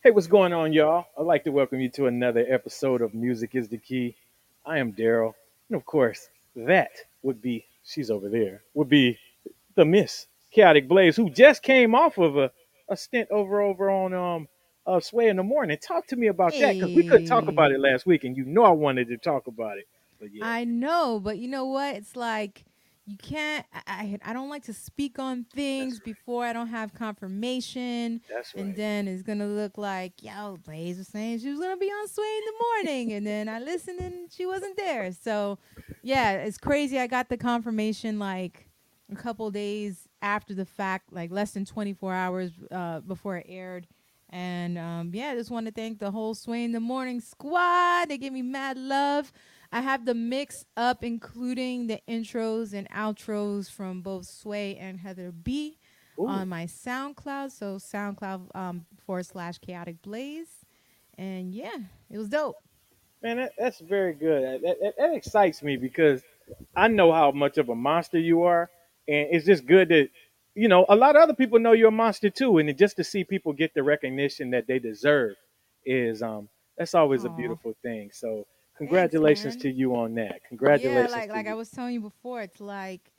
Hey, what's going on, y'all? I'd like to welcome you to another episode of Music is the Key. I am Daryle. And of course, that would be, she's over there, would be the Miss Kaotic Blaze, who just came off of a, a stint over over on um uh, Sway in the Morning. Talk to me about that because we couldn't talk about it last week, and you know I wanted to talk about it. But yeah, I know, but you know what? It's like you can't. I I don't like to speak on things right. before I don't have confirmation, That's right. and then it's gonna look like yo, Blaze was saying she was gonna be on Sway in the morning, and then I listened and she wasn't there. So, yeah, it's crazy. I got the confirmation like a couple days after the fact, like less than 24 hours uh, before it aired. And um, yeah, I just want to thank the whole Sway in the Morning squad. They give me mad love. I have the mix up, including the intros and outros from both Sway and Heather B Ooh, on my SoundCloud. So SoundCloud um, forward slash kaotic blaze. And yeah, it was dope. man, that, that's very good. That, that, that excites me because I know how much of a monster you are, and it's just good that you know a lot of other people know you're a monster too, and just to see people get the recognition that they deserve is um that's always a beautiful thing. So thanks, congratulations man. to you on that. Yeah, Congratulations like to like I you. was telling you before, it's like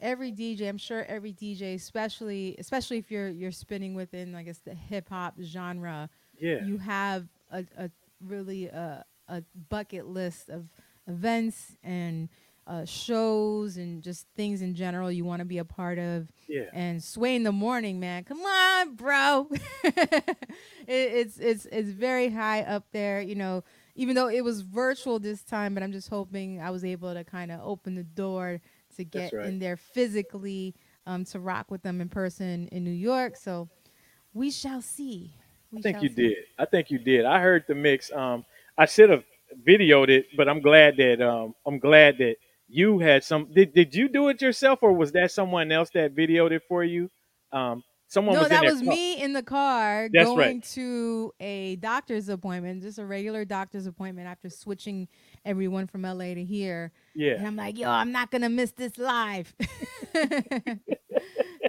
every DJ, I'm sure every DJ, especially especially if you're you're spinning within I guess the hip hop genre, Yeah, you have a, a really a, a bucket list of events and uh, shows and just things in general you want to be a part of. yeah, And Sway in the morning, man, come on, bro. it, it's it's it's very high up there, you know. Even though it was virtual this time, but I'm just hoping I was able to kind of open the door to get right. in there physically um, to rock with them in person in New York. So we shall see. I think you see. did. I think you did. I heard the mix. Um, I should have videoed it, but I'm glad that um, I'm glad that you had some. Did Did you do it yourself, or was that someone else that videoed it for you? Um, someone No, was that was car. me in the car That's right. going to a doctor's appointment, just a regular doctor's appointment after switching everyone from LA to here. Yeah, And I'm like, yo, I'm not going to miss this live.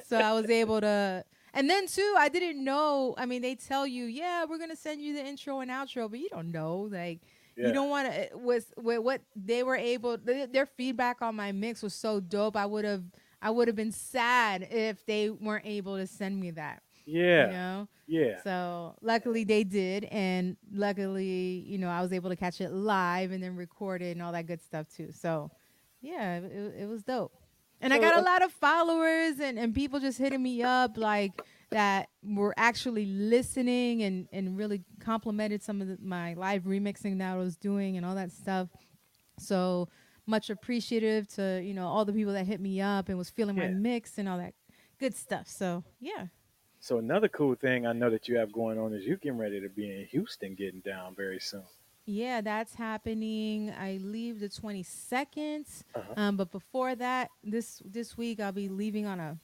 so I was able to. And then, too, I didn't know. I mean, they tell you, yeah, we're going to send you the intro and outro, but you don't know. Like, you don't want to. With, eh, with what they were able, th- their feedback on my mix was so dope. I would have. I would have been sad if they weren't able to send me that, Yeah. you know? yeah. So luckily they did. And luckily, you know, I was able to catch it live and then record it and all that good stuff too. So yeah, it, it was dope. And I got a uh, lot of followers and, and people just hitting me up like that were actually listening and, and really complimented some of the, my live remixing that I was doing and all that stuff. So much appreciative to, you know, all the people that hit me up and was feeling my mix and all that good stuff. So yeah. So another cool thing I know that you have going on is you getting ready to be in Houston, getting down very soon. Yeah, that's happening. I leave the 22nd. Uh huh. Um, but before that, this this week I'll be leaving on a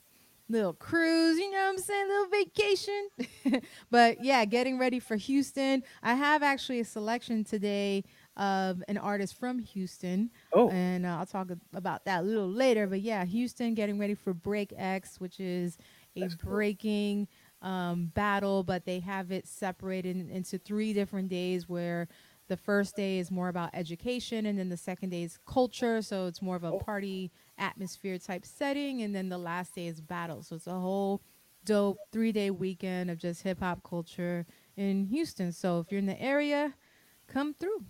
little cruise, you know what I'm saying? Little vacation. but yeah, getting ready for Houston. I have actually a selection today of an artist from Houston. Oh, And uh, I'll talk about that a little later. But yeah, Houston getting ready for Break X, which is a that's cool. breaking um, battle, but they have it separated into three different days where the first day is more about education and then the second day is culture so it's more of a Oh, party atmosphere type setting and then the last day is battle so it's a whole dope three day weekend of just hip hop culture in houston so if you're in the area come through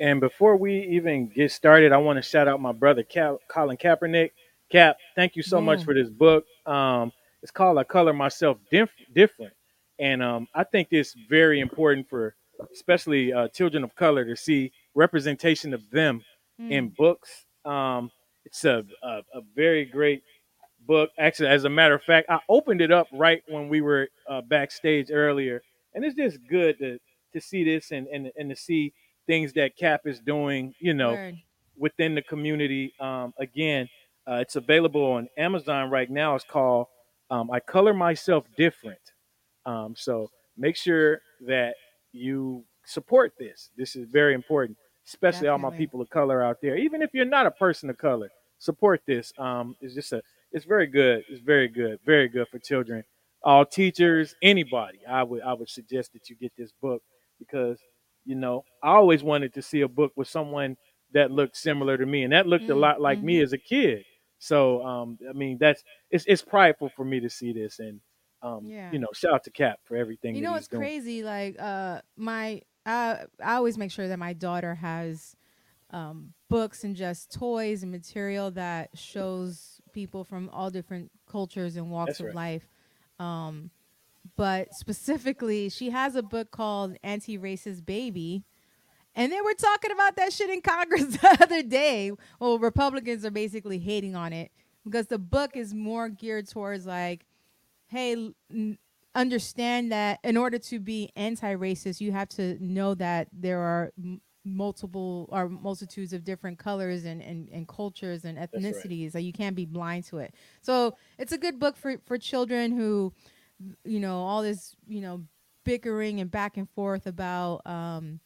And before we even get started, I want to shout out my brother Cap, Colin Kaepernick. Cap, thank you so much for this book. Um, it's called "I Color Myself Dif- Different," and um, I think it's very important for, especially uh, children of color, to see representation of them in mm, books. Um, it's a, a a very great book. Actually, as a matter of fact, I opened it up right when we were uh, backstage earlier, and it's just good to to see this and and and to see things that Cap is doing. You know, word within the community. Um, again, uh, it's available on Amazon right now. It's called um, "I Color Myself Different." Um, so make sure that you support this. This is very important, especially all my people of color out there. Even if you're not a person of color, support this. Um, it's just a, it's very good. It's very good, very good for children all teachers, anybody, I would I would suggest that you get this book because you know I always wanted to see a book with someone that looked similar to me, and that looked a Mm, lot like me mhm. as a kid. So um, I mean that's it's it's prideful for me to see this, and um, Yeah. you know shout out to Cap for everything You know doing. crazy? Like, uh, my I I always make sure that my daughter has um, books and just toys and material that shows people from all different cultures and walks of life. Um, but specifically, she has a book called Anti-Racist Baby. And they were talking about that shit in Congress the other day. Well, Republicans are basically hating on it because the book is more geared towards like, hey, n- understand that in order to be anti-racist, you have to know that there are m- multiple or multitudes of different colors and, and, and cultures and right. ethnicities that you can't be blind to it. So it's a good book for, for children who, you know, all this, you know, bickering and back and forth about um,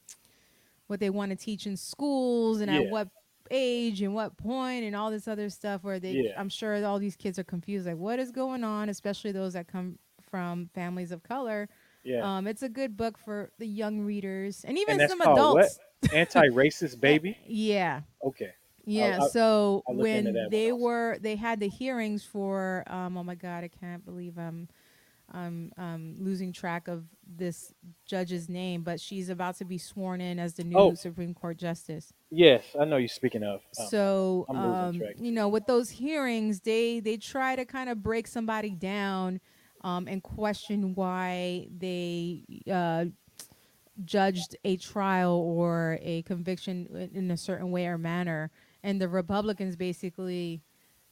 what they want to teach in schools and Yeah. at what age and what point and all this other stuff where they Yeah. I'm sure all these kids are confused like what is going on especially those that come from families of color Yeah, um it's a good book for the young readers and even and some adults what? Anti-racist baby. yeah Okay. yeah I'll- so I'll when one they were they had the hearings for um oh my god i can't believe i'm i'm um losing track of this judge's name but she's about to be sworn in as the new Oh. supreme court justice Yes, I know you're speaking of. Um, so um, you know with those hearings they they try to kind of break somebody down um, and question why they uh, judged a trial or a conviction in- in a certain way or manner and the republicans basically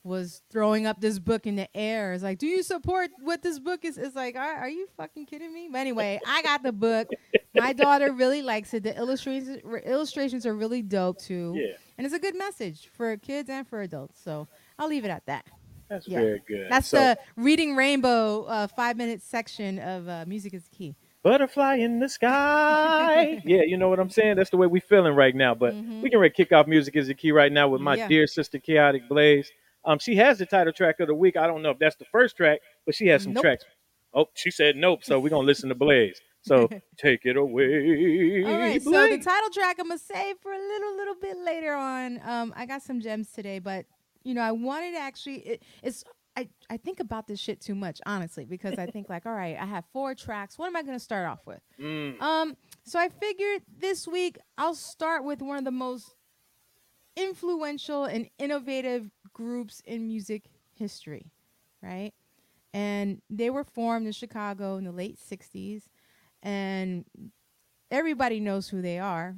was throwing up this book in the air. It's like, do you support what this book is? It's like, are, are you fucking kidding me? But anyway, I got the book. My daughter really likes it. The illustrations illustrations are really dope too yeah, and it's a good message for kids and for adults. So I'll leave it at that. that's Yeah. very good. That's so, the reading rainbow uh, five minute section of uh, music is the key. butterfly in the sky. yeah, you know what I'm saying. That's the way we feeling right now. But Mhm. we can kick off music is the key right now with my Yeah. dear sister Kaotic Blaze. Um, she has the title track of the week. I don't know if that's the first track, but she has some Nope. tracks. Oh, she said nope. So we're gonna listen to Blaze. So take it away. All right, so the title track I'm gonna save for a little little bit later on. Um, I got some gems today, but you know I wanted to actually it, it's. I, I think about this shit too much, honestly, because I think like, all right, I have four tracks. What am I gonna start off with? Mm, Um, so I figured this week I'll start with one of the most influential and innovative groups in music history, right? And they were formed in Chicago in the late 60s, and everybody knows who they are.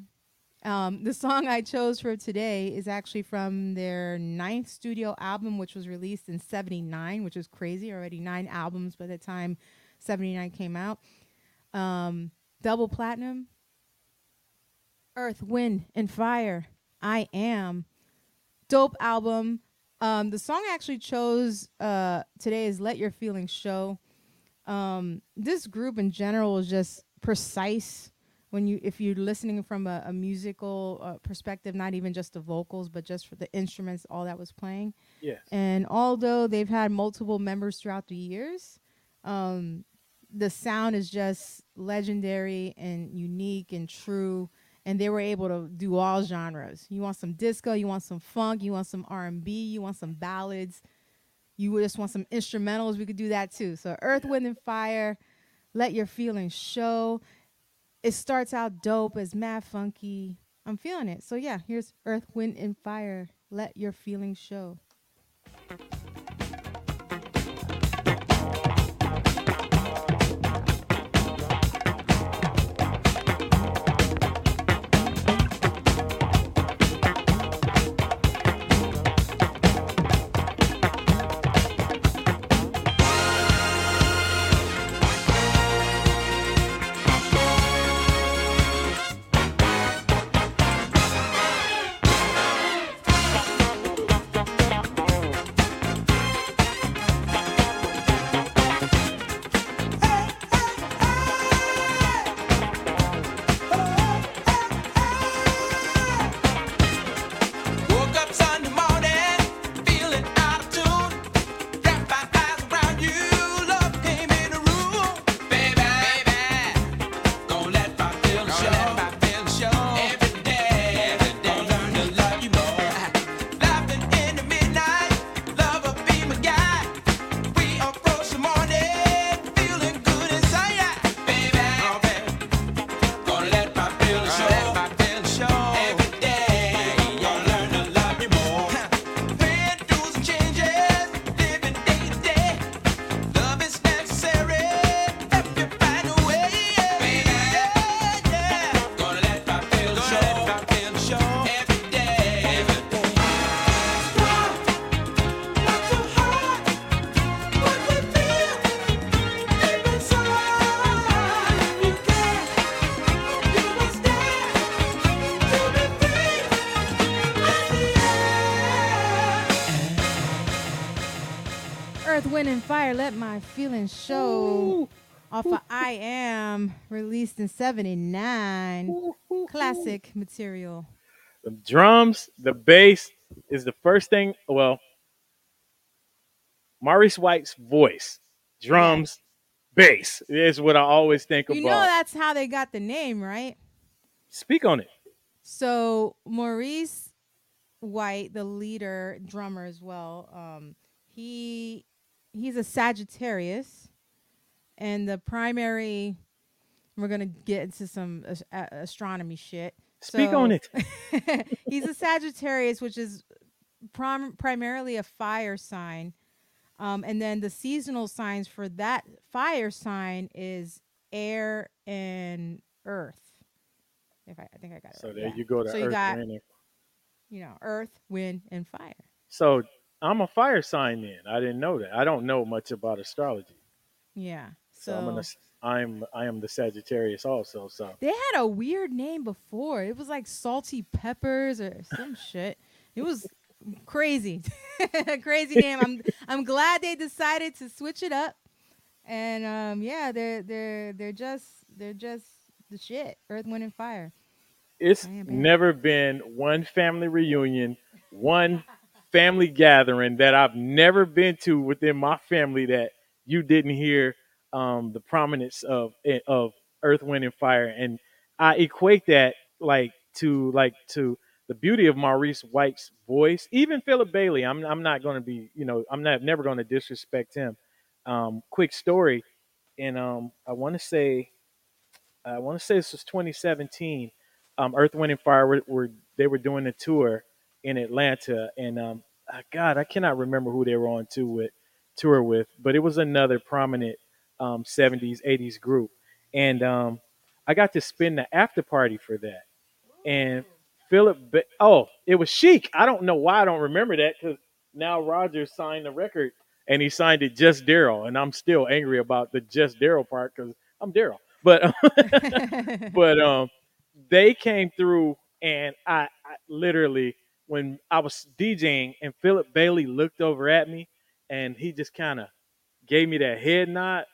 Um, the song I chose for today is actually from their ninth studio album, which was released in 79, which is crazy. Already nine albums by the time 79 came out. Um, double platinum. Earth, Wind, and Fire. I am. Dope album. Um, the song I actually chose uh, today is Let Your Feelings Show. Um, this group in general is just precise when you if you're listening from a, a musical uh, perspective, not even just the vocals, but just for the instruments, all that was playing. yes. And although they've had multiple members throughout the years, um, the sound is just legendary and unique and true. And they were able to do all genres. You want some disco, you want some funk, you want some R and B, you want some ballads, you just want some instrumentals. We could do that too. So Earth, Wind, and Fire, let your feelings show. It starts out dope as mad funky. I'm feeling it. So yeah, here's Earth, Wind, and Fire. Let your feelings show. Fire, Let My Feelings Show. Ooh, Off of I Am, released in 79. ooh, ooh, Classic material. The drums, the bass is the first thing. Well, Maurice White's voice, drums, bass is what I always think You about. You know that's how they got the name, right? Speak on it. So Maurice White, the leader drummer as well, um, he he's a Sagittarius, and the primary. We're gonna get into some a- astronomy shit. Speak So- on it. he's a Sagittarius, which is prim- primarily a fire sign. Um, and then the seasonal signs for that fire sign is air and earth. If I, I think I got it. So right, there yeah. you go to So you got- You know, earth, wind, and fire. So I'm a fire sign then. I didn't know that. I don't know much about astrology. Yeah. So, So, I'm gonna I'm I am the Sagittarius also. So they had a weird name before. It was like salty peppers or some shit. It was crazy, crazy name. I'm I'm glad they decided to switch it up, and um yeah, they're they're they're just they're just the shit. Earth, Wind, and Fire. it's never been one family reunion, one family gathering that I've never been to within my family that you didn't hear um, the prominence of eh, of Earth, Wind, and Fire, and I equate that like to like to the beauty of Maurice White's voice. Even Philip Bailey, I'm I'm not going to be you know I'm not never going to disrespect him. Um, quick story, and um, I want to say I want to say this was 2017. Um, Earth, Wind, and Fire were, were they were doing a tour in Atlanta, and um, ah, God, I cannot remember who they were on tour with, tour with, but it was another prominent um, 70s, 80s group, and um, I got to spend the after party for that. And Philip, Ba- oh, it was Chic. I don't know why I don't remember that because Nile Rodgers signed the record and he signed it just Daryle, and I'm still angry about the just Daryle part because I'm Daryle. But but um, they came through, and I, I literally when I was DJing, and Philip Bailey looked over at me, and he just kind of gave me that head nod,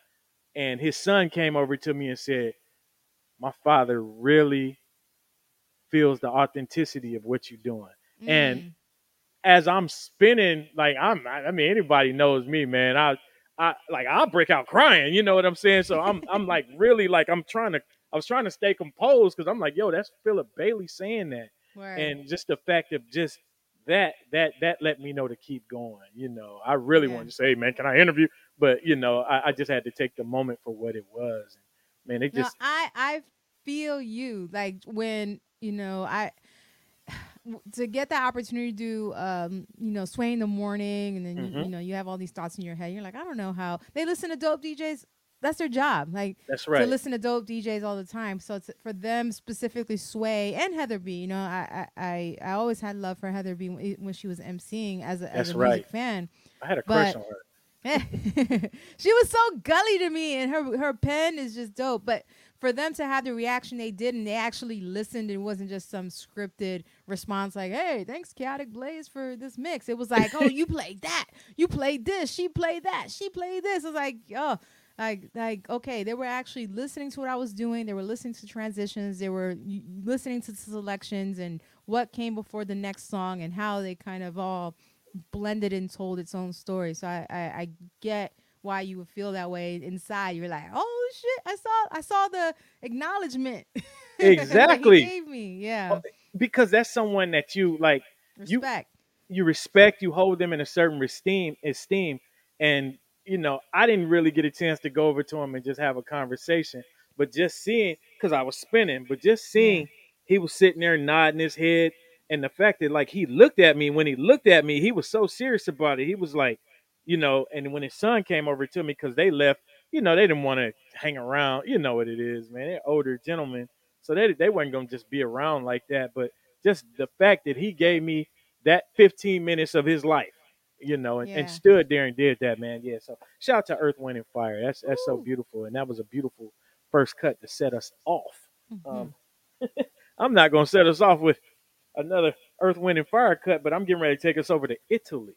and his son came over to me and said, "My father really feels the authenticity of what you're doing." and- Mm. as I'm spinning, like I'm, I mean, anybody knows me, man. I, I like I'll break out crying. You know what I'm saying? So I'm, I'm like really like I'm trying to, I was trying to stay composed because I'm like, yo, that's Philip Bailey saying that, Word. and just the fact of just that, that, that let me know to keep going. You know, I really Yeah. wanted to say, hey, man, can I interview? But you know, I, I just had to take the moment for what it was. Man, it No, just I I feel you. Like when you know I to get that opportunity to do um you know sway in the morning, and then you, Mhm. you know you have all these thoughts in your head. You're like, I don't know how they listen to dope DJs. That's their job. Like that's to right. listen to dope DJs all the time. So it's for them specifically, Sway and Heather B. You know, I I I, I always had love for Heather B. when, she was emceeing as a as a right. music fan. I had a crush but- on her. she was so gully to me, and her her pen is just dope. But for them to have the reaction they did, and they actually listened, it wasn't just some scripted response like, "Hey, thanks, Kaotic Blaze, for this mix." It was like, "Oh, you played that, you played this, she played that, she played this." It was like, "Oh." Like, like, okay, they were actually listening to what I was doing. They were listening to transitions. They were y- listening to selections and what came before the next song and how they kind of all blended and told its own story. So I, I, I get why you would feel that way inside. You're like, oh shit, I saw I saw the acknowledgement. Exactly. gave me. Yeah. Oh, because that's someone that you like you- Respect. you respect, you hold them in a certain esteem, esteem, and you know, I didn't really get a chance to go over to him and just have a conversation, but just seeing, because I was spinning, but just seeing he was sitting there nodding his head, and the fact that like he looked at me when he looked at me, he was so serious about it. He was like, you know, and when his son came over to me because they left, you know, they didn't want to hang around. You know what it is, man. They're older gentlemen, so they they weren't gonna just be around like that. But just the fact that he gave me that 15 minutes of his life, you know, and, Yeah. and stood there and did that, man. Yeah. So shout out to Earth, Wind, and Fire. That's that's so beautiful, and that was a beautiful first cut to set us off. Mhm. Um, I'm not gonna set us off with another Earth, Wind, and Fire cut, but I'm getting ready to take us over to Italy.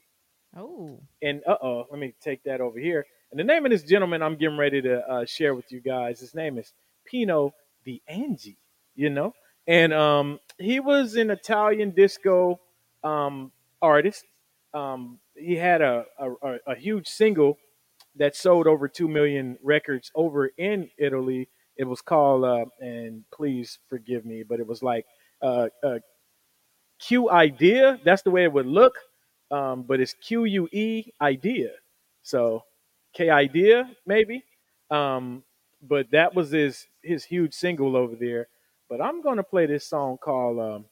Oh. And uh oh, let me take that over here. And the name of this gentleman I'm getting ready to uh, share with you guys, his name is Pino D'Angiò. You know, and um, he was an Italian disco um, artist. Um, he had a, a, a huge single that sold over 2 million records over in Italy. It was called, uh, and please forgive me, but it was like uh, uh, Q Idea. That's the way it would look, um, but it's Q U E Idea. So K Idea, maybe. Um, but that was his his huge single over there. But I'm gonna play this song called um,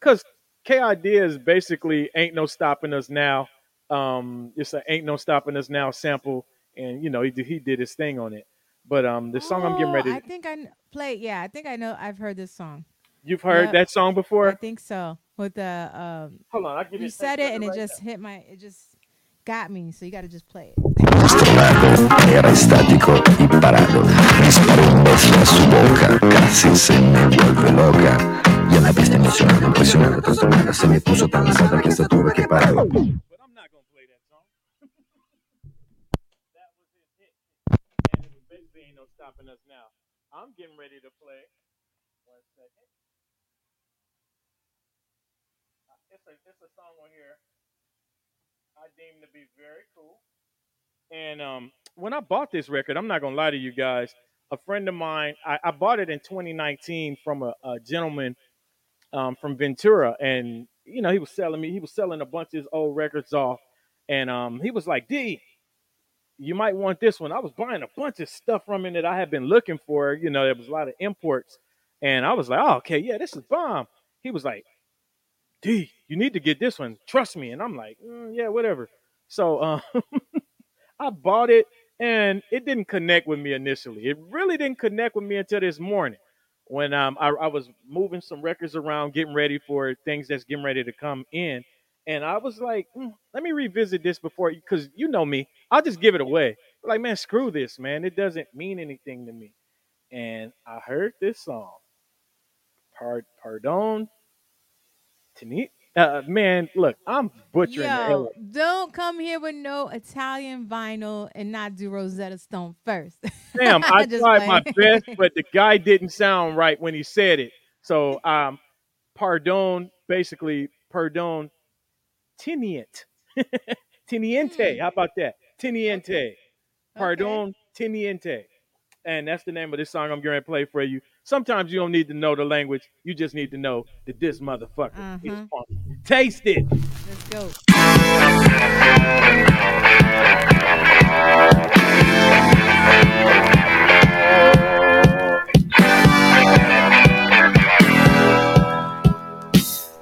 because K Idea is basically "Ain't No Stopping Us Now." Um, it's a "Ain't No Stopping Us Now" sample, and you know he did, he did his thing on it. But um, the song I'm getting Oh, ready, I think I kn- play. Yeah, I think I know. I've heard this song. you've heard Yep, that song before? I think so. With the um, Hold on, I'll give you you said it and it it right just hit my. It just got me. So you got to just play it. Questo era estático y parado. Disparó un beso a su boca, casi se me vuelve loca. Y a la vez emocionada, impresionada, trastornada, se me puso tan pesada que hasta tuve que parar. But I'm not gonna play that song. that was his hit, and it was basically stopping us now. I'm getting ready to play. One second. Uh, It's a it's a song on here I deem to be very cool. And um, when I bought this record, I'm not gonna lie to you guys. A friend of mine, I, I bought it in 2019 from a, a gentleman um, from Ventura, and you know he was selling me. He was selling a bunch of his old records off, and um, he was like, "D, you might want this one." I was buying a bunch of stuff from him that I had been looking for. You know, there was a lot of imports, and I was like, "Oh, okay, yeah, this is bomb." He was like, "D, you need to get this one. Trust me." And I'm like, "Mm, "Yeah, whatever." So uh, I bought it and it didn't connect with me initially. It really didn't connect with me until this morning when um, I, I was moving some records around, getting ready for things that's getting ready to come in. And I was like, "Mm, let me revisit this before, because you know me, I'll just give it away. Like, man, screw this, man. It doesn't mean anything to me. And I heard this song, Par- Pardon, Tini. Uh, man, look, I'm butchering Yo, don't come here with no Italian vinyl and not do Rosetta Stone first. Damn, I tried my best, but the guy didn't sound right when he said it. So, um, pardon, basically, pardon, tenient, teniente. Hmm, How about that? Teniente, okay. Okay. pardon, teniente. And that's the name of this song I'm going to play for you. Sometimes you don't need to know the language. You just need to know that this motherfucker is huh. funky. Taste it. Let's go.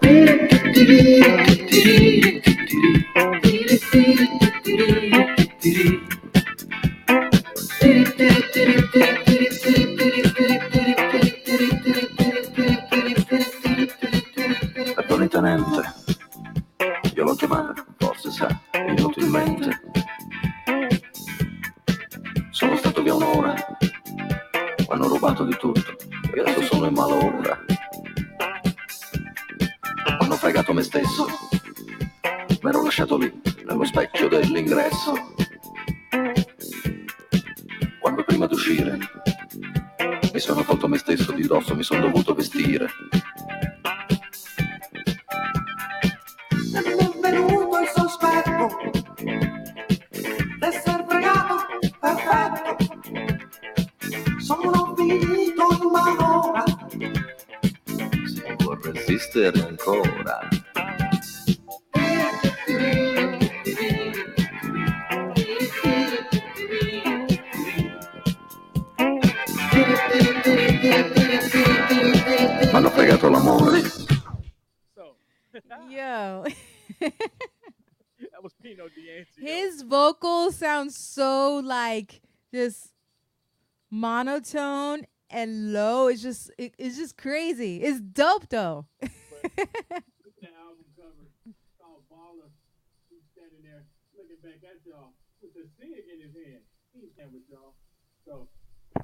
Perdoni tenente, io l'ho chiamata, forse sa, inutilmente. Sono stato via un'ora, mi hanno rubato di tutto, e adesso sono in me stesso, mi ero lasciato lì, nello specchio dell'ingresso. Quando prima d'uscire, mi sono tolto me stesso di dosso, mi sono dovuto vestire. Mi è venuto il sospetto d'essere fregato perfetto. Sono finito in malora. Se vuol resistere ancora. Was Pino His vocals sound so like just monotone and low. It's just it, it's just crazy. It's dope though. Look at the album cover. Called Baller. He's standing there looking back at y'all with the cig in his hand. He's standing with y'all. So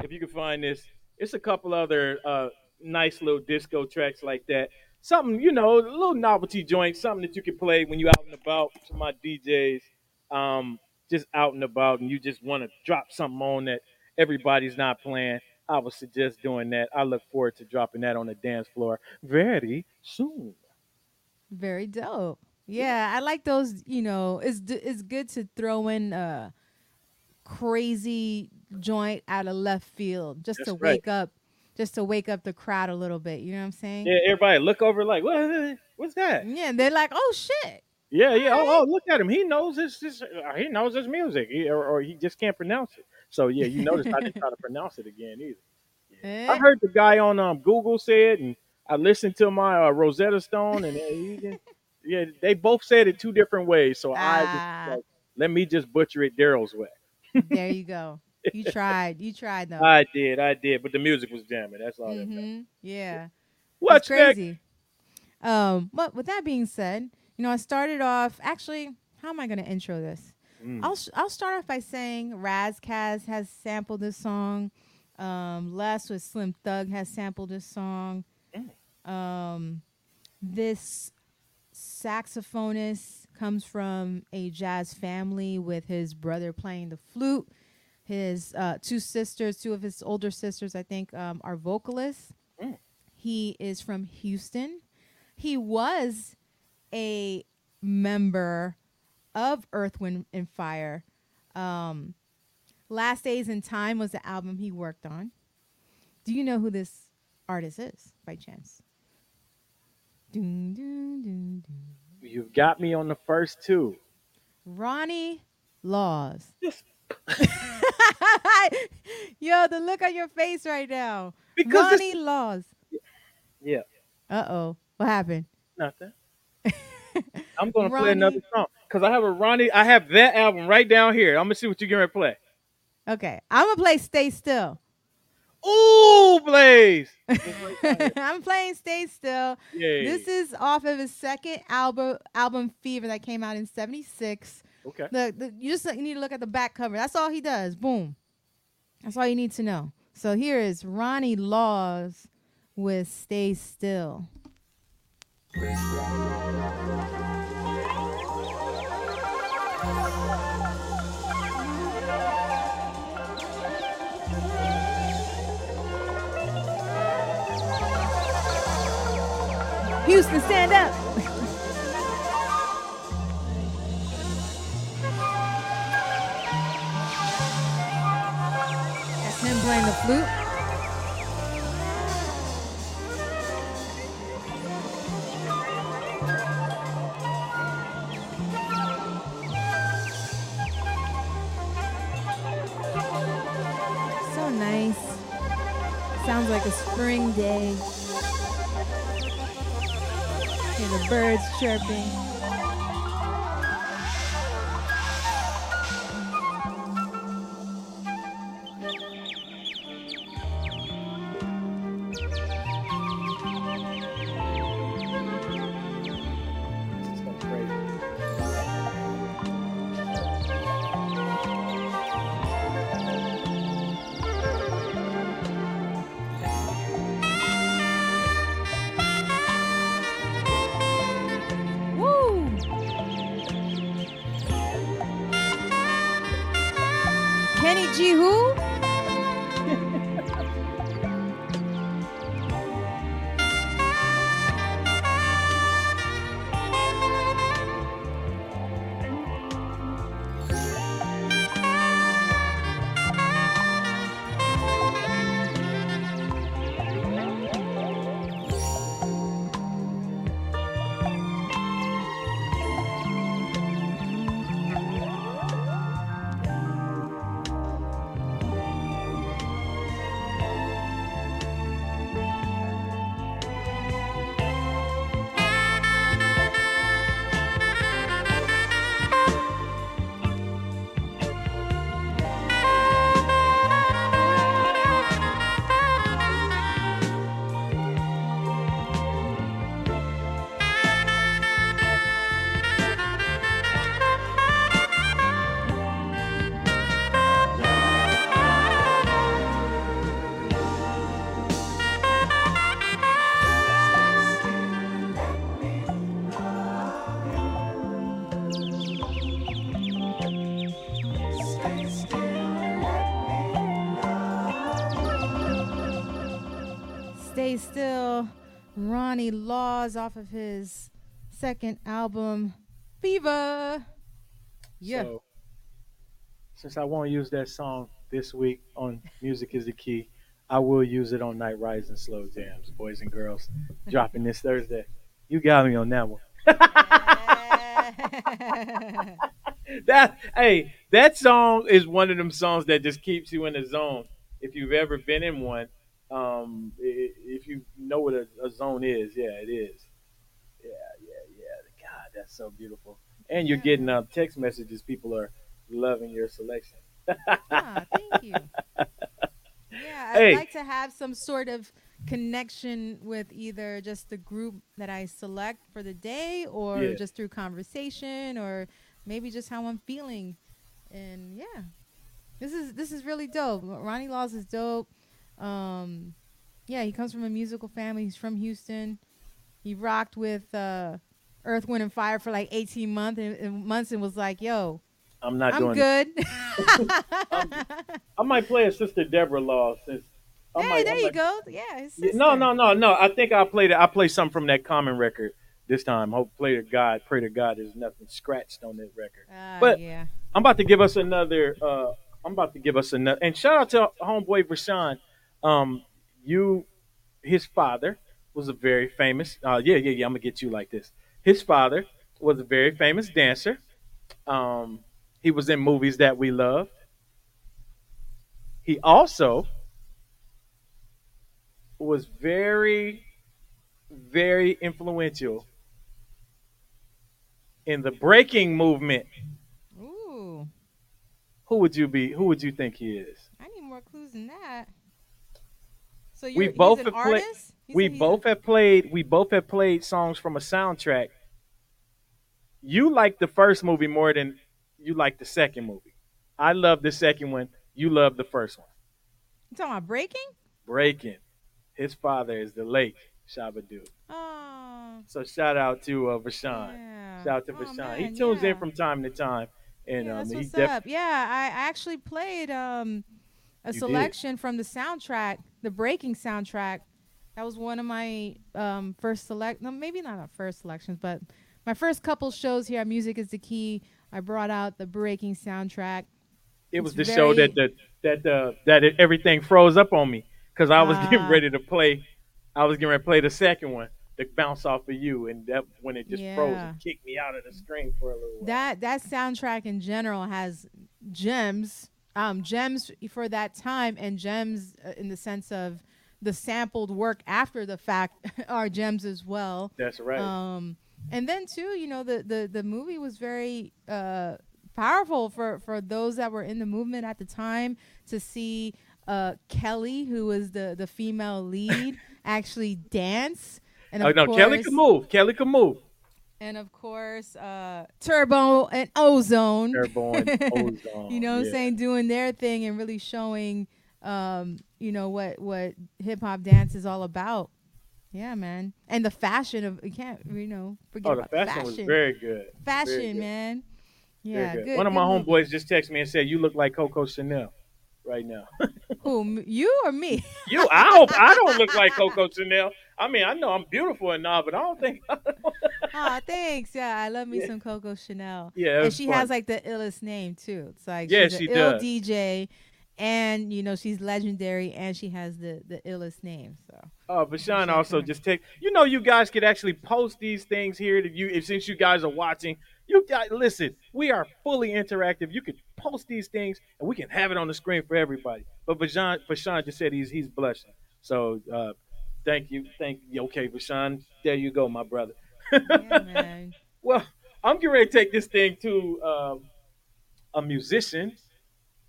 if you can find this, it's a couple other uh, nice little disco tracks like that. Something, you know, a little novelty joint, something that you can play when you're out and about to my DJs, um, just out and about, and you just want to drop something on that everybody's not playing. I would suggest doing that. I look forward to dropping that on the dance floor very soon. Very dope. Yeah, I like those. You know, it's it's good to throw in a crazy joint out of left field just That's to right. wake up, just to wake up the crowd a little bit. You know what I'm saying? Yeah, everybody look over like, what? What's that? Yeah, they're like, "Oh shit!" Yeah, yeah. Oh, oh, look at him. He knows his, his uh, he knows his music, he, or, or he just can't pronounce it. So yeah, you notice I didn't try to pronounce it again either. Eh? I heard the guy on um, Google say it, and I listened to my uh, Rosetta Stone, and uh, he, yeah, they both said it two different ways. So I Ah. just like, let me just butcher it Daryle's way. there you go. You tried. You tried though. I did, I did, but the music was jamming. That's all. that matters. hmm Yeah. What's next? crazy. Um, but with that being said, you know, I started off. Actually, how am I going to intro this? Mm. I'll I'll start off by saying Ras Kass has sampled this song. Um, Les with Slim Thug has sampled this song. Um, this saxophonist comes from a jazz family with his brother playing the flute. His uh, two sisters, two of his older sisters, I think, um, are vocalists. Mm. He is from Houston. He was a member of Earth, Wind, and Fire. Um, Last Days and Time was the album he worked on. Do you know who this artist is by chance? Dun, dun, dun. You've got me on the first two. Ronnie Laws. Yes. Yo, the look on your face right now. Because this- Ronnie Laws. Yeah, Uh oh. What happened? nothing. I'm gonna play another song because I have a Ronnie. I have that album right down here. I'm gonna see what you're gonna play. Okay. I'm going to play Stay Still. Ooh, Blaze. I'm playing Stay Still. Yay. This is off of his second album, album Fever, that came out in '76. Okay. Look, the, you just you need to look at the back cover. That's all he does. Boom. That's all you need to know. So here is Ronnie Laws with "Stay Still." Houston, stand up. Playing the flute. So nice. Sounds like a spring day. Hear the birds chirping. Ronnie Laws off of his second album, Fever. Yeah. So, since I won't use that song this week on Music is the Key, I will use it on Night Rise and Slow Jams, boys and girls. dropping this Thursday. You got me on that one. that hey, that song is one of them songs that just keeps you in the zone. If you've ever been in one, um, i- if you know what a, a zone is, yeah, it is. Yeah, yeah, yeah. God, that's so beautiful. And you're Yeah. getting uh, text messages. People are loving your selection. Ah, thank you. Yeah, I'd Hey. like to have some sort of connection with either just the group that I select for the day or Yeah. just through conversation or maybe just how I'm feeling. And yeah. This is this is really dope. Ronnie Laws is dope. Um yeah, he comes from a musical family. He's from Houston. He rocked with uh Earth, Wind, and Fire for like 18 months and, and months and was like, "Yo, I'm not I'm doing good." I might play a Sister Deborah Law since. I hey, might, there you might- go. Yeah, No, no, no, no. I think I played it. I played something from that Common record this time. Hope pray to God, pray to God, there's nothing scratched on that record. Ah, But- yeah. I'm about to give us another. Uh, I'm about to give us another. And shout out to homeboy Vashawn. Um, you, his father was a very famous. Uh, yeah, yeah, yeah. I'm gonna get you like this. His father was a very famous dancer. Um, he was in movies that we loved. He also was very, very influential in the breaking movement. Ooh, Who would you be? Who would you think he is? I need more clues than that. So We both have played- we both have played. We both have played songs from a soundtrack. You like the first movie more than you like the second movie. I love the second one. You love the first one. You talking about breaking? Breaking. His father is the late Shabba-Doo. Oh, So shout out to uh, Vashawn. yeah. Shout out to Oh, Vashawn. he tunes yeah. in from time to time, and yeah, um, that's he what's def- up. Yeah, I, I actually played um a You did. selection from the soundtrack, the Breaking soundtrack. That was one of my um first select. No, maybe not my first selections, but my first couple shows here at Music is the Key. I brought out the Breaking soundtrack. it was It's the show that the that uh, that it, everything froze up on me because I was getting Ah. ready to play. I was getting ready to play the second one, to bounce off of you, and that when it just froze Yeah. and kicked me out of the screen for a little while. that that soundtrack in general has gems um gems for that time and gems uh, in the sense of the sampled work after the fact are gems as well That's right. um and then too you know the the the movie was very uh powerful for for those that were in the movement at the time to see uh kelly who was the the female lead actually dance and oh of no, Kelly can move. Kelly can move. And of course uh turbo and ozone Airborne ozone. you know what yeah. I'm saying, doing their thing and really showing um, you know, what what hip hop dance is all about. Yeah, man. And the fashion of you can't you know, forget Oh, the about fashion, was very good. Very fashion, good. man. Yeah, good. good. One of my homeboys just texted me and said, "You look like Coco Chanel right now." Who, you or me? you, I hope I don't look like Coco Chanel. I mean, I know I'm beautiful and all, but I don't think. oh, thanks. Yeah, I love me Yeah. some Coco Chanel. yeah, and she fun. has like the illest name too. It's like Yeah, she's she an ill does. DJ and you know she's legendary and she has the the illest name. So Oh, but Sean also just take. You know, you guys could actually post these things here that you, if since you guys are watching, you guys listen. We are fully interactive. You could post these things, and we can have it on the screen for everybody. But Vashawn, Vashawn just said he's he's blushing. So uh, thank you, thank you. Okay, Vashawn, there you go, my brother. yeah, man. Well, I'm getting ready to take this thing to um, a musician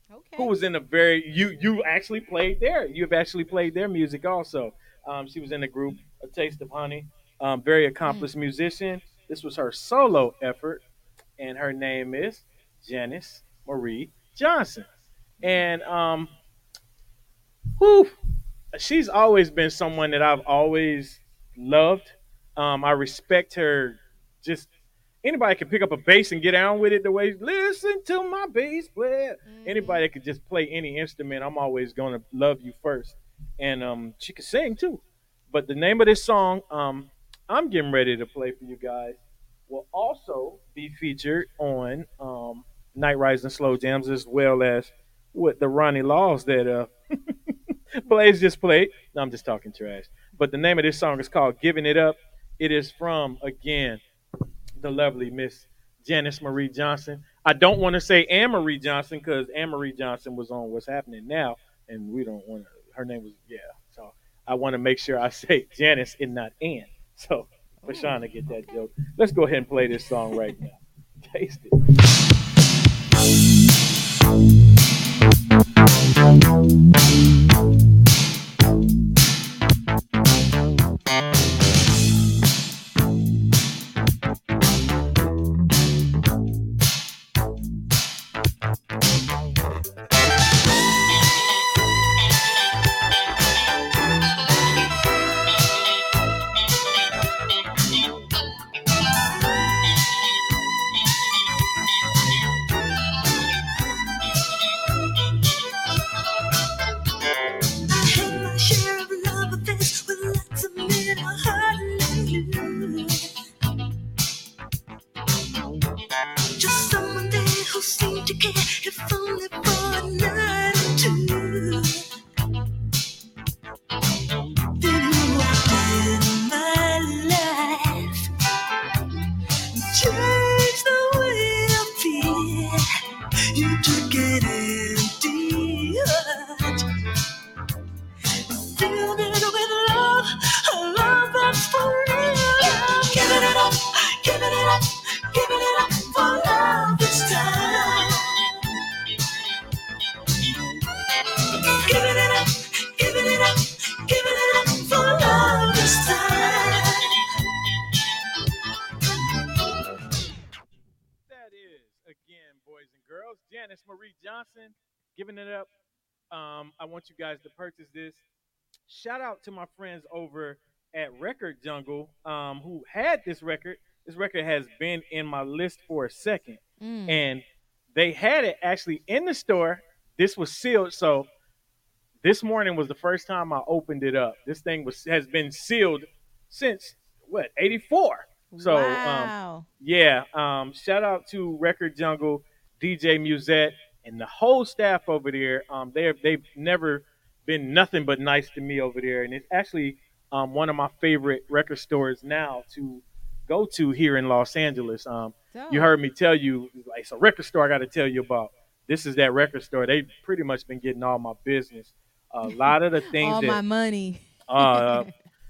Okay. who was in a very you you actually played there. You've actually played their music also. Um, she was in the group A Taste of Honey. Um, very accomplished musician. This was her solo effort, and her name is Janice Marie Johnson. And um, whew, she's always been someone that I've always loved. Um, I respect her. Just anybody can pick up a bass and get down with it the way. Listen to my bass player Mhm. anybody that could just play any instrument, I'm always gonna love you first. And um, she could sing too. But the name of this song, um, I'm getting ready to play for you guys, will also be featured on um, Night Rise and Slow Jams as well as with the Ronnie Laws that uh, Blaze just played. No, I'm just talking trash. But the name of this song is called Giving It Up. It is from, again, the lovely Miss Janice Marie Johnson. I don't want to say Anne Marie Johnson because Anne Marie Johnson was on What's Happening Now, and we don't want to, her name was, yeah. So I want to make sure I say Janice and not Anne. So to get that joke, let's go ahead and play this song right now. Taste it. Guys to purchase this. Shout out to my friends over at Record Jungle um, who had this record. This record has been in my list for a second, Mm. and they had it actually in the store. This was sealed, so this morning was the first time I opened it up. This thing was has been sealed since what '84. So um, yeah, um, shout out to Record Jungle, DJ Musette, and the whole staff over there. Um, they they've never been nothing but nice to me over there, and it's actually um, one of my favorite record stores now to go to here in Los Angeles. Um, you heard me tell you, like, it's a record store I got to tell you about. This is that record store. They've pretty much been getting all my business. A lot of the things all that my money. uh,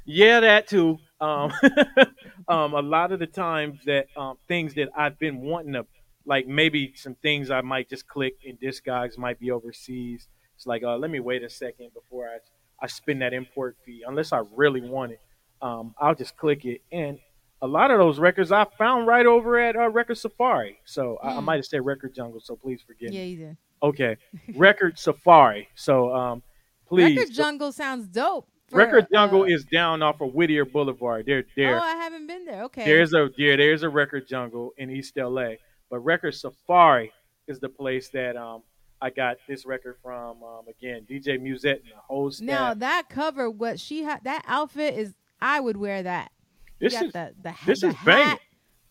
yeah, that too. Um, um, a lot of the times that um, things that I've been wanting to, like maybe some things I might just click in Discogs might be overseas. It's like, uh, let me wait a second before I I spend that import fee, unless I really want it. Um, I'll just click it, and a lot of those records I found right over at uh, Record Safari. So I, I Mm. might have said Record Jungle, so please forgive yeah, me. you did. Okay, Record Safari. So um, please, Record Jungle sounds dope. for, Record Jungle uh, is down off of Whittier Boulevard. There, there, Oh, I haven't been there. Okay. there's a yeah, there's a Record Jungle in East LA. But Record Safari is the place that um I got this record from. Um, again, DJ Musette and the whole staff. now that cover, what she had, that outfit is. I would wear that. This is the the this the is banging.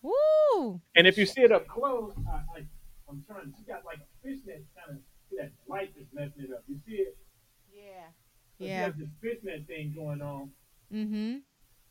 Woo! And if you see it up close, I, I, I'm trying. She got like a fishnet kind of. See that light is messing it up. You see it? Yeah. She Yeah. has this fishnet thing going on. Mm-hmm.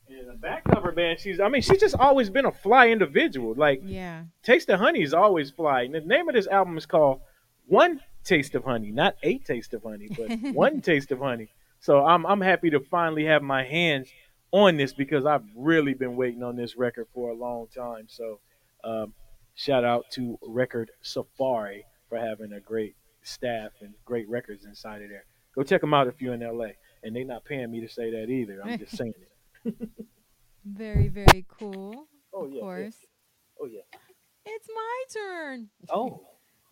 And the back cover, man, she's. I mean, she's just always been a fly individual. Like Yeah. Taste of Honey is always fly. And the name of this album is called One Taste of Honey, not A Taste of Honey, but One Taste of Honey. So I'm I'm happy to finally have my hands on this because I've really been waiting on this record for a long time. So um, shout out to Record Safari for having a great staff and great records inside of there. Go check them out if you're in LA. And they're not paying me to say that either. I'm just saying it. Very very cool. Oh of yeah. yeah. course. Oh yeah. It's my turn. Oh.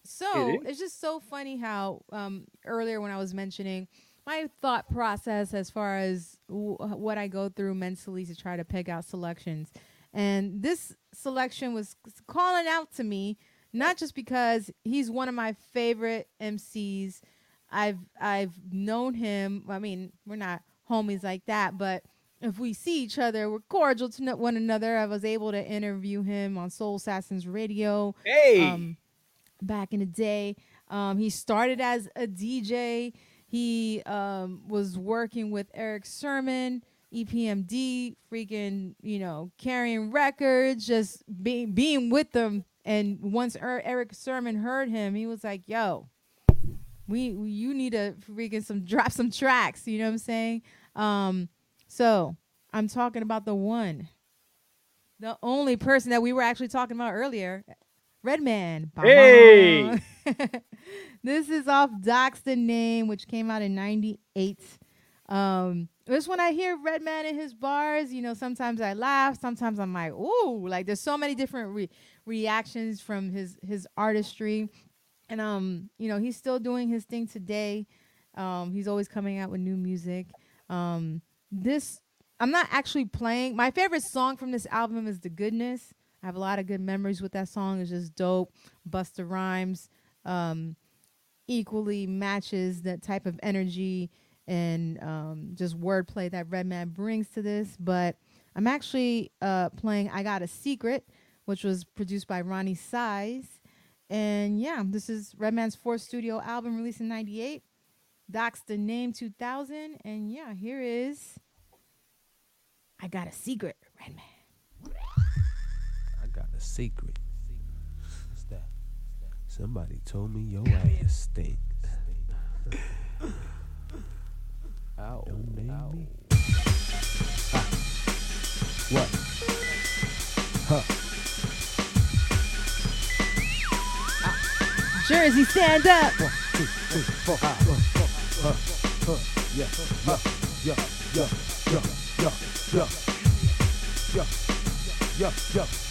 So It it's just so funny how um, earlier when I was mentioning my thought process as far as w- what I go through mentally to try to pick out selections, and this selection was calling out to me not just because he's one of my favorite MCs. I've I've known him. I mean, we're not homies like that, but if we see each other, we're cordial to one another. I was able to interview him on Soul Assassins Radio Hey, um, back in the day. Um, he started as a DJ. He um, was working with Erick Sermon, EPMD, freaking, you know, carrying records, just being being with them. And once er- Erick Sermon heard him, he was like, "Yo, we, we you need to freaking some drop some tracks." You know what I'm saying? Um, so I'm talking about the one, the only person that we were actually talking about earlier, Redman. Hey! this is off Docs the Name, which came out in '98. Um, just when I hear Redman in his bars, you know, sometimes I laugh, sometimes I'm like, ooh, like there's so many different re- reactions from his his artistry, and um, you know, he's still doing his thing today. Um, he's always coming out with new music. Um, this I'm not actually playing. My favorite song from this album is The Goodness. I have a lot of good memories with that song. It's just dope. Busta Rhymes um, equally matches that type of energy and um, just wordplay that Redman brings to this. But I'm actually uh, playing I Got a Secret, which was produced by Roni Size. And yeah, this is Redman's fourth studio album released in 98. Docs the name 2000. And yeah, here is I Got a Secret, Redman. I got a secret. What's that? Somebody told me your ass stink. Ow, ow. Me. What? Huh. Jersey, stand up. One, two, three, four, five. Yeah, yeah, yeah, yeah, yeah, yeah, yeah, yeah, yeah, yeah,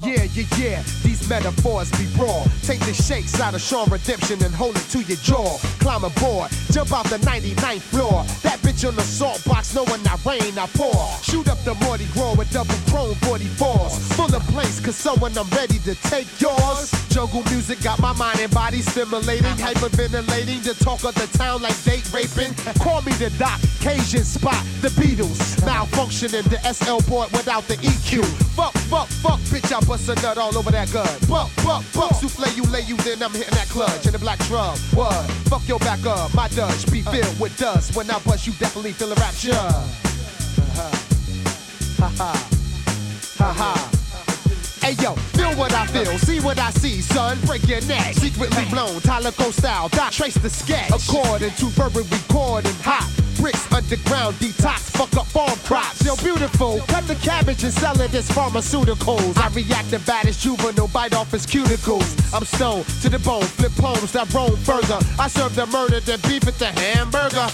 Yeah, yeah, yeah, these metaphors be raw. Take the shakes out of Sean Redemption and hold it to your jaw. Climb aboard, jump out the 99th floor. That bitch on the salt box, knowing I rain, I pour. Shoot up the Morty Grow with double chrome 44s. Full of place, cause so when I'm ready to take yours. Jungle music got my mind and body stimulating, hyperventilating. The talk of the town like date raping. Call me the doc, Cajun spot, the Beatles. Malfunctioning the SL board without the EQ. Fuck, fuck, fuck, bitch, I bust a nut all over that gun. Buck, buck, buck, souffle you, lay you, then I'm hitting that clutch in the black drum. What? Fuck your back up, my Dutch be filled with dust. When I bust, you definitely feel a rapture. Ha ha. Ha ha. Hey yo, feel what I feel, see what I see, son. Break your neck. Secretly blown, Tyler Co style. Dot trace the sketch. According to verbal recording, hot. Bricks underground detox, fuck up farm crops. Yo, beautiful, cut the cabbage and sell it as pharmaceuticals. I react to bad as juvenile, bite off his cuticles. I'm stoned to the bone, flip poems that roam further. I serve the murder, then beef it to hamburger.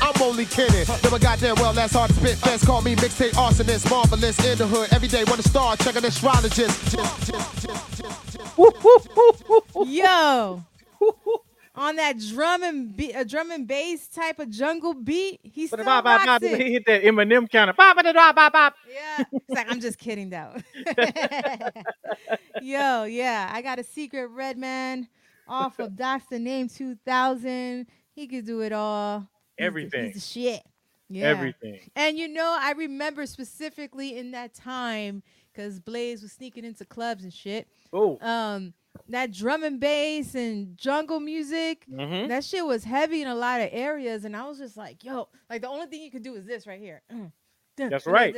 I'm only kidding. Never goddamn well, that's hard to spit fast. Call me mixtape arsonist, marvelous in the hood. Every day, want to start, check an astrologist. Yo. On that drum and be- a drum and bass type of jungle beat, he still rocks ba- it. he hit that Eminem counter. of. Ba- ba- da- da- ba- ba. Yeah. It's like, I'm just kidding though. Yo, yeah. I got a secret Redman off of Docs the Name 2000. He could do it all. He's Everything. He's the shit. Yeah. Everything. And you know, I remember specifically in that time because Blaze was sneaking into clubs and shit. Oh, Um, that drum and bass and jungle music, Mhm. that shit was heavy in a lot of areas, and I was just like, yo, like the only thing you could do is this right here. That's right.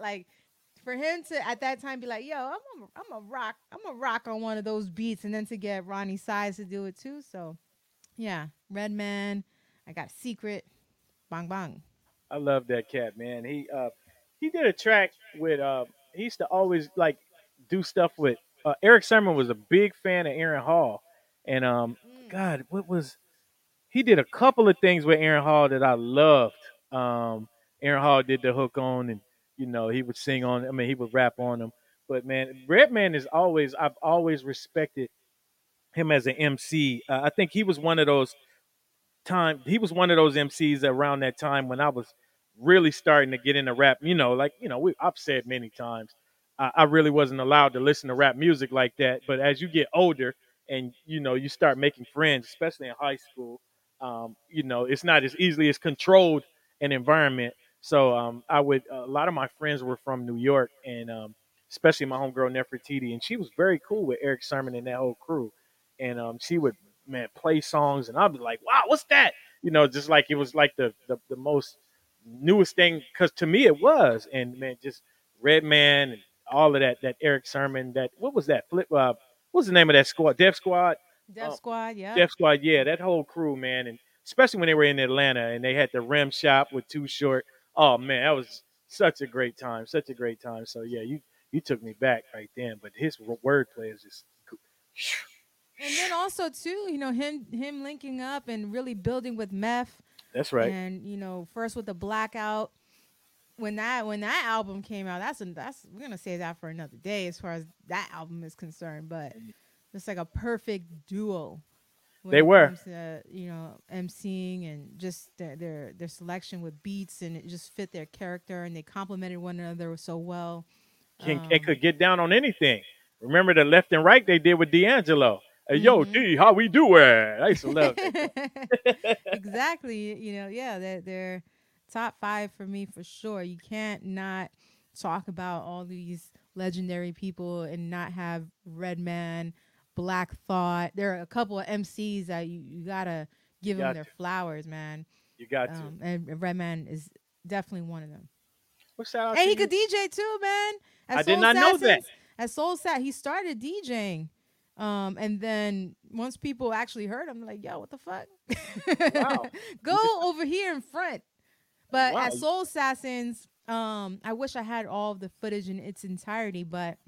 Like for him to at that time be like, yo, I'm a, I'm a rock, I'm a rock on one of those beats, and then to get Roni Size to do it too. So, yeah, Redman, I got secret, bang bang. I love that cat, man. He uh he did a track with uh he used to always like do stuff with uh, Erick Sermon was a big fan of Aaron Hall. And um God, what was he did a couple of things with Aaron Hall that I loved. Um Aaron Hall did the hook on and you know, he would sing on I mean he would rap on them. But man, Redman is always I've always respected him as an MC. Uh, I think he was one of those time he was one of those MCs around that time when I was really starting to get into rap. You know, like you know, we, I've said many times, I, I really wasn't allowed to listen to rap music like that. But as you get older, and you know you start making friends, especially in high school. Um, you know, it's not as easily as controlled an environment. So um, I would a lot of my friends were from New York, and um, especially my homegirl Nefertiti, and she was very cool with Erick Sermon and that whole crew. And um, she would man play songs, and I'd be like, "Wow, what's that?" You know, just like it was like the the, the most newest thing because to me it was. And man, just Redman and all of that that Erick Sermon that what was that flip? Uh, what was the name of that squad? Def Squad. Def Oh, Squad, yeah. Def Squad, yeah, that whole crew, man, and especially when they were in Atlanta and they had the rim shop with Too Short. Oh man, that was such a great time, such a great time. So yeah, you you took me back right then. But his wordplay is just and then also too, you know, him him linking up and really building with Meth. that's right. And you know, first with the blackout. When that when that album came out, that's a, that's we're gonna say that for another day as far as that album is concerned. But it's like a perfect duo. They were. comes to, you know, emceeing and just their, their their selection with beats and it just fit their character and they complemented one another so well. Can, Um, and could get down on anything. Remember the left and right they did with D'Angelo. Hey, yo, Mhm. D, how we doing? I used to love that. exactly. You know, yeah, they're, they're top five for me for sure. You can't not talk about all these legendary people and not have Redman, Black Thought. There are a couple of MCs that you, you gotta give them Got their to. flowers, man. You got to. Um, and Redman is definitely one of them. Well, shout out And to he you. could DJ too, man. At I did Soul not know that. At Soul Sat, he started DJing. Um, and then once people actually heard him, like, yo, what the fuck? Wow. Go over here in front. But Wow. at Soul Assassins, um, I wish I had all of the footage in its entirety, but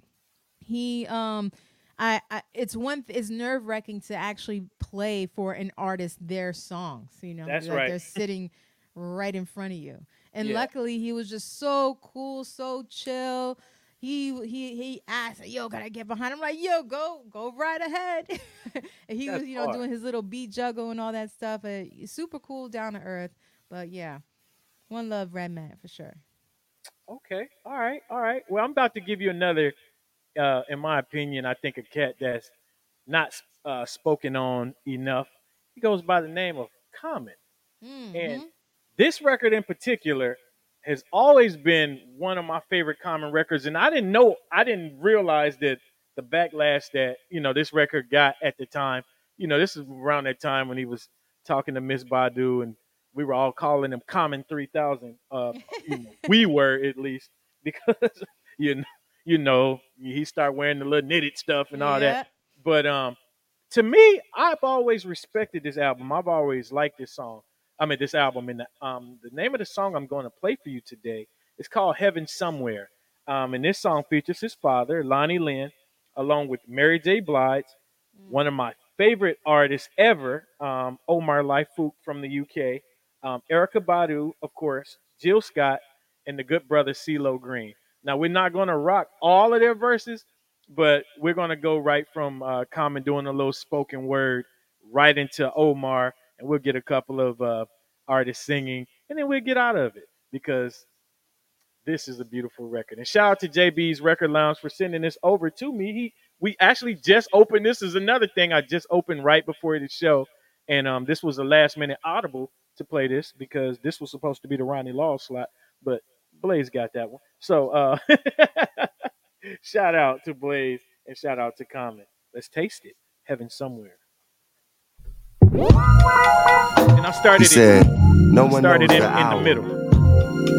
he um I, I it's one th- it's nerve wracking to actually play for an artist their songs, you know. That's like right. They're sitting right in front of you. And Yeah. luckily he was just so cool, so chill. He he he asked, "Yo, can I get behind?" I'm like, "Yo, go go right ahead." and he That's was, you know, hard. doing his little beat juggle and all that stuff. Uh, super cool, down to earth. But yeah, one love, Redman for sure. Okay. All right. All right. Well, I'm about to give you another, uh, in my opinion, I think a cat that's not uh, spoken on enough. He goes by the name of Common. Mhm. And this record in particular has always been one of my favorite Common records. And I didn't know, I didn't realize that the backlash that, you know, this record got at the time, you know, this is around that time when he was talking to Miss Badu and we were all calling him Common 3000. Uh, you know, we were at least because, you know, you know, he started wearing the little knitted stuff and all that. But um, to me, I've always respected this album. I've always liked this song. I mean, this album. And the, um, the name of the song I'm going to play for you today is called "Heaven Somewhere." Um, and this song features his father, Lonnie Lynn, along with Mary J. Blige, one of my favorite artists ever, um, Omar Lye-Fook from the UK, um, Erykah Badu, of course, Jill Scott, and the good brother CeeLo Green. Now we're not going to rock all of their verses, but we're going to go right from uh, Common doing a little spoken word right into Omar, and we'll get a couple of uh, artists singing, and then we'll get out of it because this is a beautiful record. And shout out to JB's Record Lounge for sending this over to me. He we actually just opened this is another thing I just opened right before the show, and um this was a last minute audible to play this because this was supposed to be the Ronnie Law slot, but Blaze got that one. So uh shout out to Blaze and shout out to Common. Let's taste it. Heaven somewhere. And I started He said, it. No one knows started in, the in the hour, middle.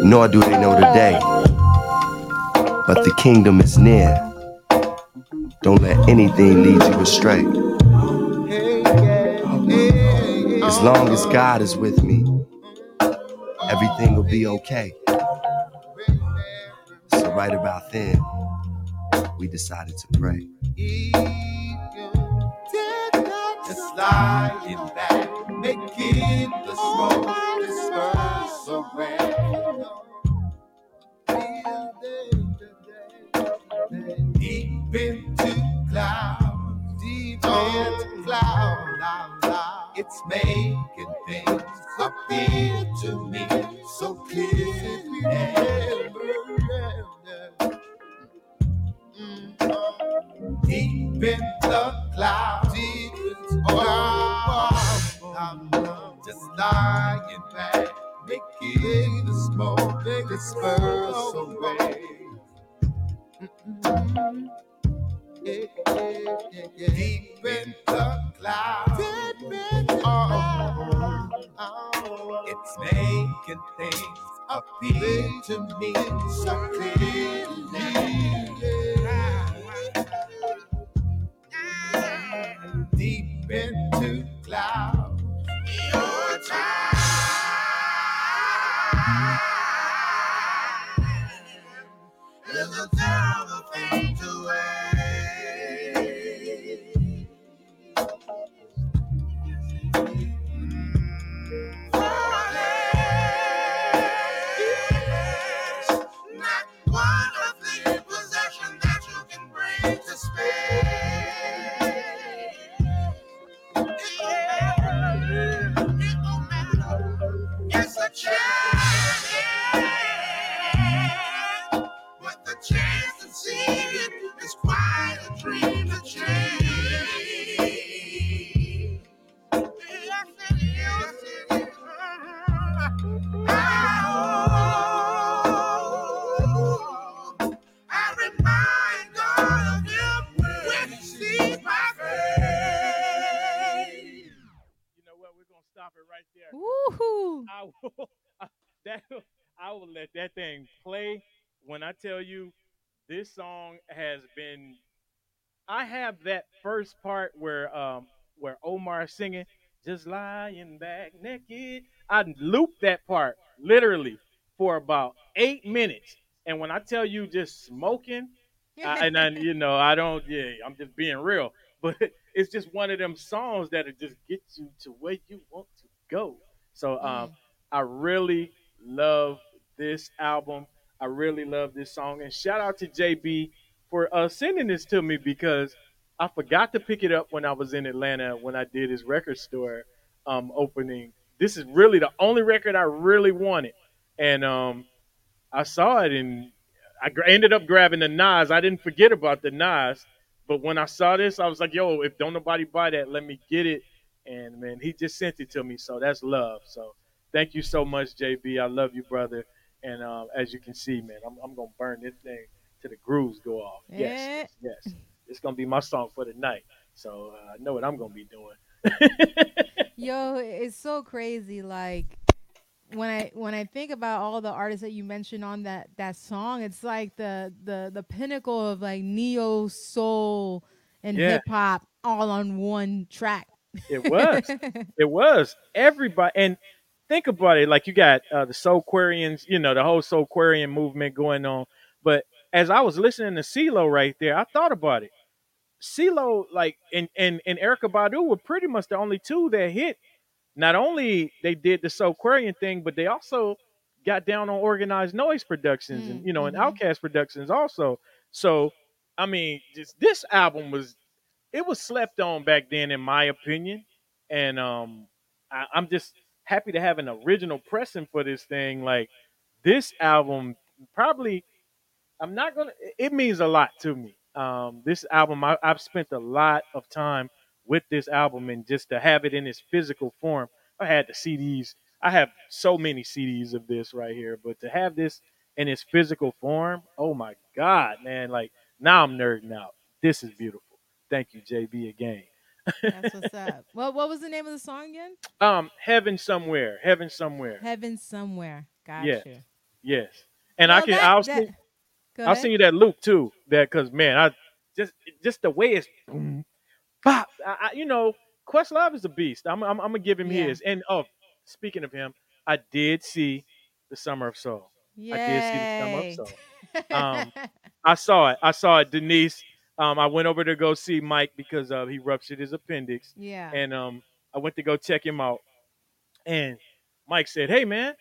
nor do they know the day. But the kingdom is near. Don't let anything lead you astray. As long as God is with me, everything will be okay. So, right about then, we decided to pray. Just lying back, making the smoke disperse around. Deep into clouds, deep into clouds, it's making things appear to me so clearly. deep in the clouds. Clouds. Oh, I'm just lying back, making the smoke disperse away. Yeah, yeah, yeah, yeah. Deep in the clouds. Oh, it's making things appear to me. So clearly. Deep into I will. that I will let that thing play. When I tell you, this song has been. I have that first part where um where Omar singing, just lying back naked. I looped that part literally for about eight minutes, and when I tell you, just smoking, I, and I, you know, I don't. Yeah, I'm just being real, but it's just one of them songs that'll just get you to where you want to go. So um, I really love this album. I really love this song, and shout out to JB for uh, sending this to me because I forgot to pick it up when I was in Atlanta when I did his record store um, opening. This is really the only record I really wanted, and um, I saw it and I ended up grabbing the Nas. I didn't forget about the Nas, but when I saw this, I was like, "Yo, if don't nobody buy that, let me get it." And man, he just sent it to me, so that's love. So thank you so much, JB. I love you, brother. And um, as you can see, man, I'm, I'm gonna burn this thing till the grooves go off. Yes, yes, yes. It's gonna be my song for the night. So uh, I know what I'm gonna be doing. Yo, it's so crazy. Like when I when I think about all the artists that you mentioned on that that song, it's like the the the pinnacle of like neo soul and Yeah. hip hop all on one track. It was. it was. Everybody and think about it, like you got uh, the Soulquarians, you know, the whole Soulquarian movement going on. But as I was listening to CeeLo right there, I thought about it. CeeLo, like, and, and, and Erykah Badu were pretty much the only two that hit. Not only they did the Soulquarian thing, but they also got down on Organized Noize productions and you know and OutKast productions also. So I mean, just this album was it was slept on back then, in my opinion. And um, I, I'm just happy to have an original pressing for this thing. Like this album, probably I'm not gonna. It means a lot to me. Um, this album, I, I've spent a lot of time with this album, and just to have it in its physical form. I had the CDs. I have so many CDs of this right here, but to have this in its physical form, oh my god, man! Like now I'm nerding out. This is beautiful. Thank you, JB, again. That's what's up. What what was the name of the song again? Um, heaven somewhere, heaven somewhere. Heaven somewhere. Got Yes. you. Yes, and I can. that- I'll that- I'll send you that loop too. That because man, I just just the way it's boom, bop. I, I, you know, Questlove is a beast. I'm, I'm I'm gonna give him Yeah. his. And oh, speaking of him, I did see the Summer of Soul. I did see the Summer of Soul. Um, I saw it. I saw it. Denise. Um, I went over to go see Mike because uh, he ruptured his appendix. Yeah. And um, I went to go check him out. And Mike said, "Hey man,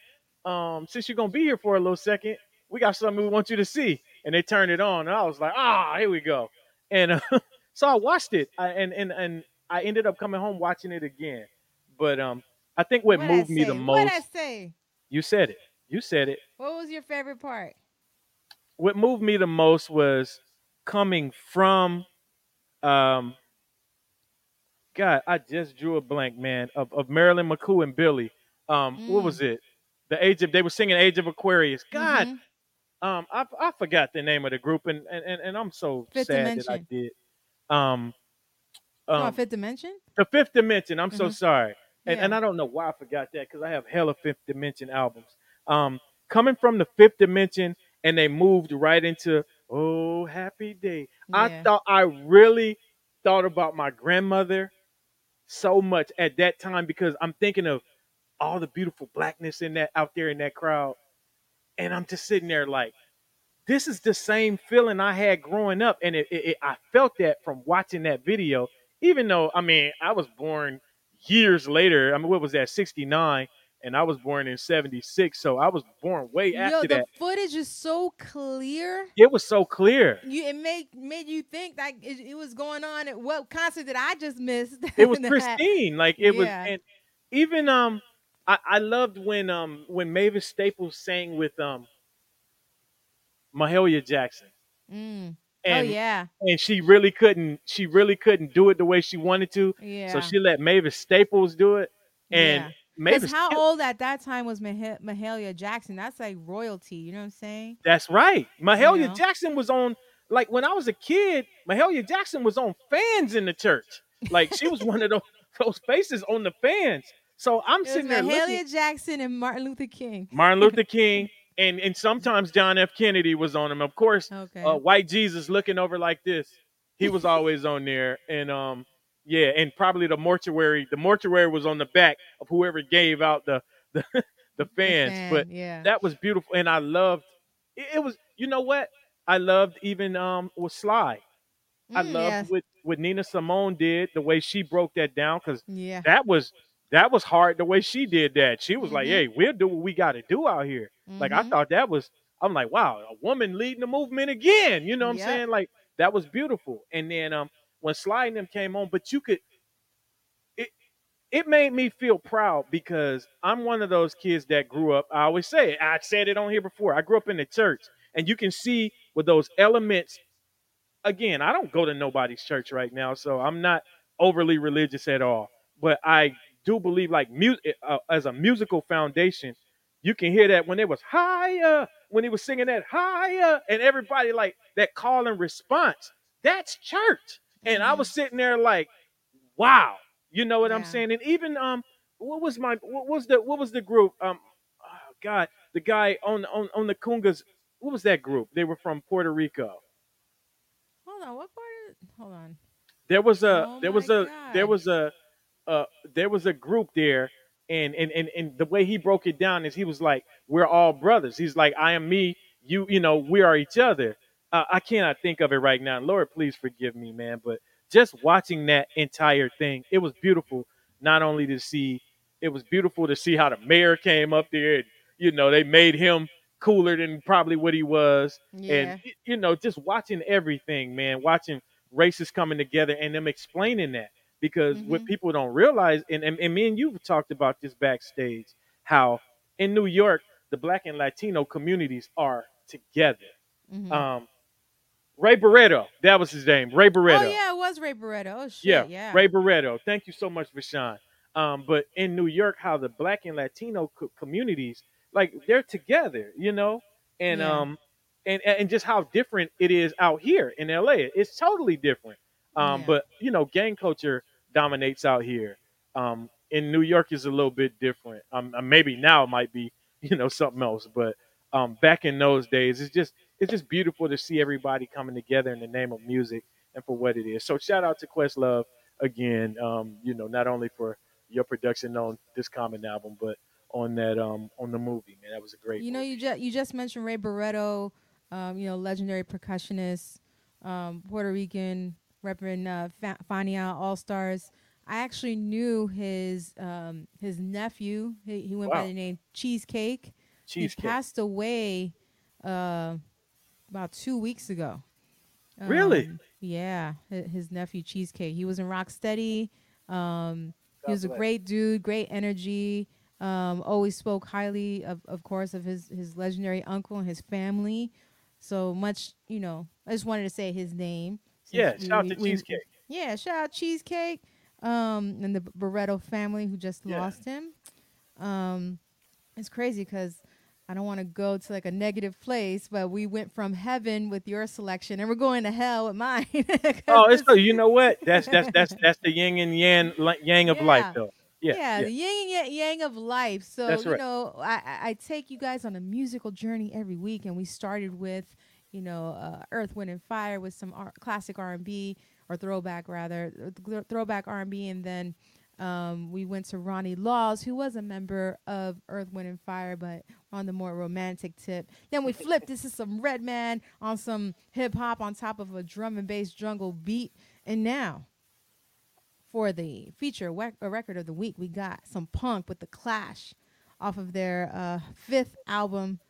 um, since you're gonna be here for a little second, we got something we want you to see." And they turned it on, and I was like, "Ah, here we go." And uh, so I watched it, I, and and and I ended up coming home watching it again. But um, I think what What'd moved me the most. What'd I say? You said it. You said it. What was your favorite part? What moved me the most was coming from Um, God, I just drew a blank, man, of, of Marilyn McCoo and Billy. Um, what Mm. was it? The age of they were singing Age of Aquarius. God, Mhm. um, I I forgot the name of the group, and and, and, and I'm so Fifth sad that I did. Um, Oh, um, Fifth Dimension. the Fifth Dimension. I'm so Mhm. sorry, and and I don't know why I forgot that because I have hella Fifth Dimension albums. Um, coming from the Fifth Dimension, and they moved right into Oh Happy Day. I thought I really thought about my grandmother so much at that time because I'm thinking of all the beautiful blackness in that out there in that crowd, and I'm just sitting there like, this is the same feeling I had growing up, and it, it, it- I felt that from watching that video. Even though I mean I was born years later. I mean what was that 69, and I was born in 76, so I was born way Yo, after the that. The footage is so clear. It was so clear. You it made made you think that it, it was going on at what concert did I just miss? it was that- pristine. Like it was, Yeah. and even um, I, I loved when um when Mavis Staples sang with um Mahalia Jackson, Mm. and oh yeah, and she really couldn't she really couldn't do it the way she wanted to, yeah. so she let Mavis Staples do it, and Yeah. Mavis. Because how old at that time was Mah- Mahalia Jackson? That's like royalty. You know what I'm saying? That's right. Mahalia know? Jackson was on like when I was a kid. Mahalia Jackson was on fans in the church. Like she was one of those those faces on the fans. So I'm It sitting there looking. Mahalia Jackson and Martin Luther King. Martin Luther King, and and sometimes John F. Kennedy was on him. Of course, Okay. uh, White Jesus looking over like this. He was always on there, and um, yeah, and probably the mortuary. The mortuary was on the back of whoever gave out the the, the fans. fan, But yeah. that was beautiful, and I loved. It, it was, you know what? I loved even um with Sly. I Mm, loved yes. what what Nina Simone did, the way she broke that down, because yeah. that was that was hard the way she did that. She was like, Mhm. "Hey, we'll do what we got to do out here." Like I Mhm. thought that was. I'm like, wow, a woman leading the movement again. You know what I'm saying? Like that was beautiful. And then um, when Sly and them came on, but you could. It it made me feel proud because I'm one of those kids that grew up. I always say it. I said it on here before. I grew up in the church, and you can see with those elements. Again, I don't go to nobody's church right now, so I'm not overly religious at all. But I do believe, like music, uh, as a musical foundation, you can hear that when it was higher, when he was singing that higher, and everybody like that call and response. That's church. And I was sitting there like, wow, you know what I'm saying? And even um, what was my what was the what was the group? Um, oh God, the guy on on on the congas. What was that group? They were from Puerto Rico. Hold on. What part? Of, hold on. There was a Oh there was a there was a uh there was a group there and, and and and the way he broke it down is he was like we're all brothers he's like i am me you you know we are each other uh, i cannot think of it right now lord please forgive me man but just watching that entire thing it was beautiful not only to see it was beautiful to see how the mayor came up there and you know they made him cooler than probably what he was Yeah. and you know just watching everything man watching races coming together and them explaining that because what Mhm. people don't realize and, and, and me and you've talked about this backstage how in new york the black and latino communities are together Mhm. um ray barretto that was his name ray barretto Oh yeah, it was Ray Barretto. Oh shit. yeah, Yeah. Ray Barretto. Thank you so much, Vashawn. Um, but in New York, how the Black and Latino co- communities, like they're together, you know, and Yeah. um, and and just how different it is out here in LA. It's totally different. Um, Yeah. but you know, gang culture dominates out here. Um, in New York is a little bit different. Um, uh, maybe now it might be, you know, something else. But um, back in those days, it's just it's just beautiful to see everybody coming together in the name of music and for what it is. So shout out to Questlove again. Um, you know, not only for your production on this common album, but on that um on the movie. Man, that was a great. You know, movie. you just you just mentioned Ray Barretto, um, you know, legendary percussionist, um, Puerto Rican, repping uh, Fa- Fania All Stars. I actually knew his um, his nephew. He, he went by the name Cheesecake. Cheesecake. He passed away uh, about two weeks ago. Really? Um, yeah, his nephew Cheesecake. He was in Rocksteady. Um, he was a great dude, great energy. Um, always spoke highly of, of course, of his his legendary uncle and his family. So much, you know. I just wanted to say his name. Yeah, we- shout we- to we- Cheesecake. Yeah, shout out Cheesecake, um, and the Barretto family who just Yeah. lost him. Um, it's crazy because I don't want to go to like a negative place, but we went from heaven with your selection, and we're going to hell with mine. Oh, it's so you know what? That's that's that's that's the yin and yang yang of Yeah. life, though. Yeah, yeah, yeah. the yin and yang- yang of life. So you know, I, I- take you guys on a musical journey every week, and we started with you know uh, Earth, Wind, and Fire with some R- classic R and B or throwback rather, th- throwback R and B, and then um, we went to Ronnie Laws, who was a member of Earth, Wind, and Fire, but on the more romantic tip. Then we flip. this is some Redman on some hip hop on top of a drum and bass jungle beat, and now for the feature wec- uh, record of the week, we got some punk with the Clash off of their uh, fifth album,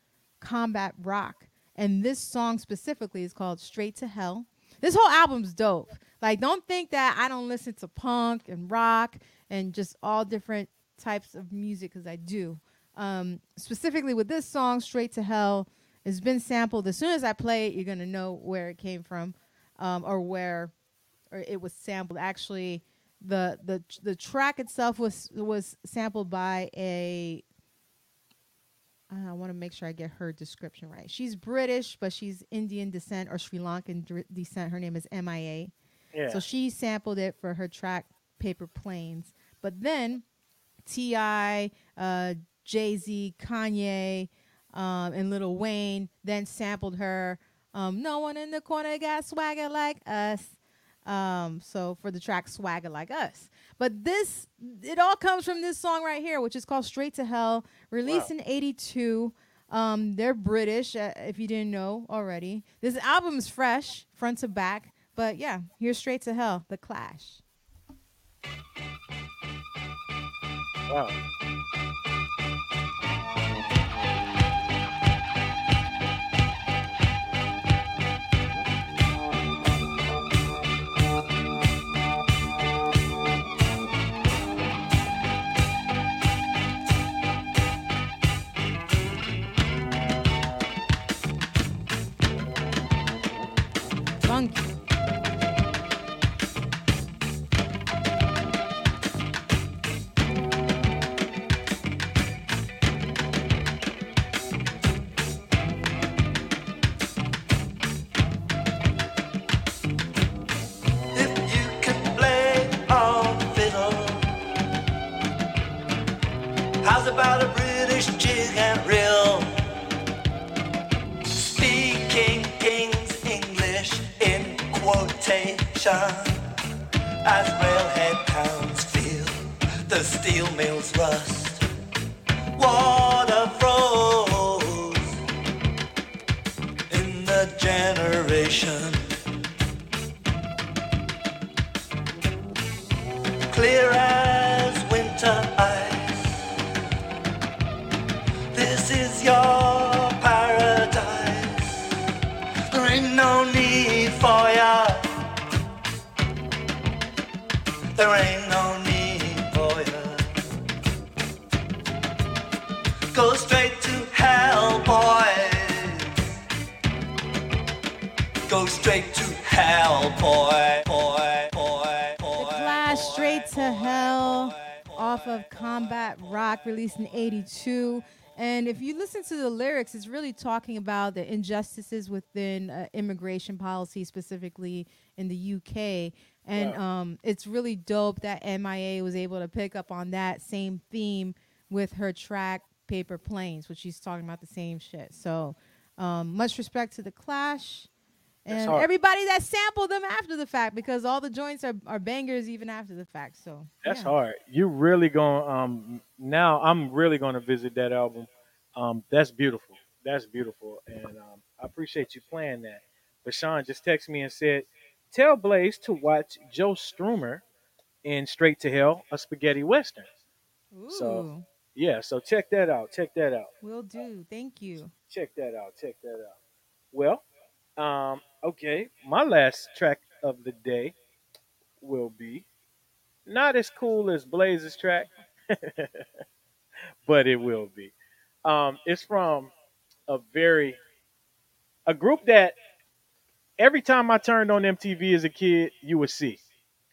Combat Rock. And this song specifically is called Straight to Hell. This whole album's dope. Like, don't think that I don't listen to punk and rock and just all different types of music because I do. Um, specifically with this song, Straight to Hell, it's been sampled. As soon as I play it, you're going to know where it came from um, or where or it was sampled. Actually, the the the track itself was was sampled by a. I want to make sure I get her description right. She's British, but she's Indian descent or Sri Lankan descent. Her name is MIA. yeah. So she sampled it for her track Paper Planes. But then T.I., uh, Jay Z, Kanye, um, and Lil Wayne then sampled her. Um, no one in the corner got swagger like us. Um, so for the track Swagger Like Us. But this, it all comes from this song right here, which is called Straight to Hell, released in 82. Um, they're British, uh, if you didn't know already. This album is fresh, front to back. But yeah, here's Straight to Hell, The Clash. Wow. English in quotation, as railhead towns feel the steel mills rust. Water There ain't no need for ya. Go straight to hell, boys. Go straight to hell, boy, boy, boy, boy. The Clash, boy, Straight to Hell, boy, off of Combat Rock, released in 82. And if you listen to the lyrics, it's really talking about the injustices within uh, immigration policy, specifically in the UK. And um, it's really dope that MIA was able to pick up on that same theme with her track Paper Planes, which she's talking about the same shit. So um, much respect to the Clash. And everybody that sampled them after the fact because all the joints are, are bangers even after the fact. So That's yeah. hard. You really going um now I'm really gonna visit that album. Um that's beautiful. That's beautiful. And um I appreciate you playing that. But Sean just texted me and said, Tell Blaze to watch Joe Strummer in Straight to Hell, a spaghetti western. Ooh, So- Yeah, so check that out. Check that out. will do. Thank you. Check that out. Check that out. Well, um, okay, my last track of the day will be not as cool as Blaze's track, but it will be. Um, it's from a very a group that every time I turned on MTV as a kid, you would see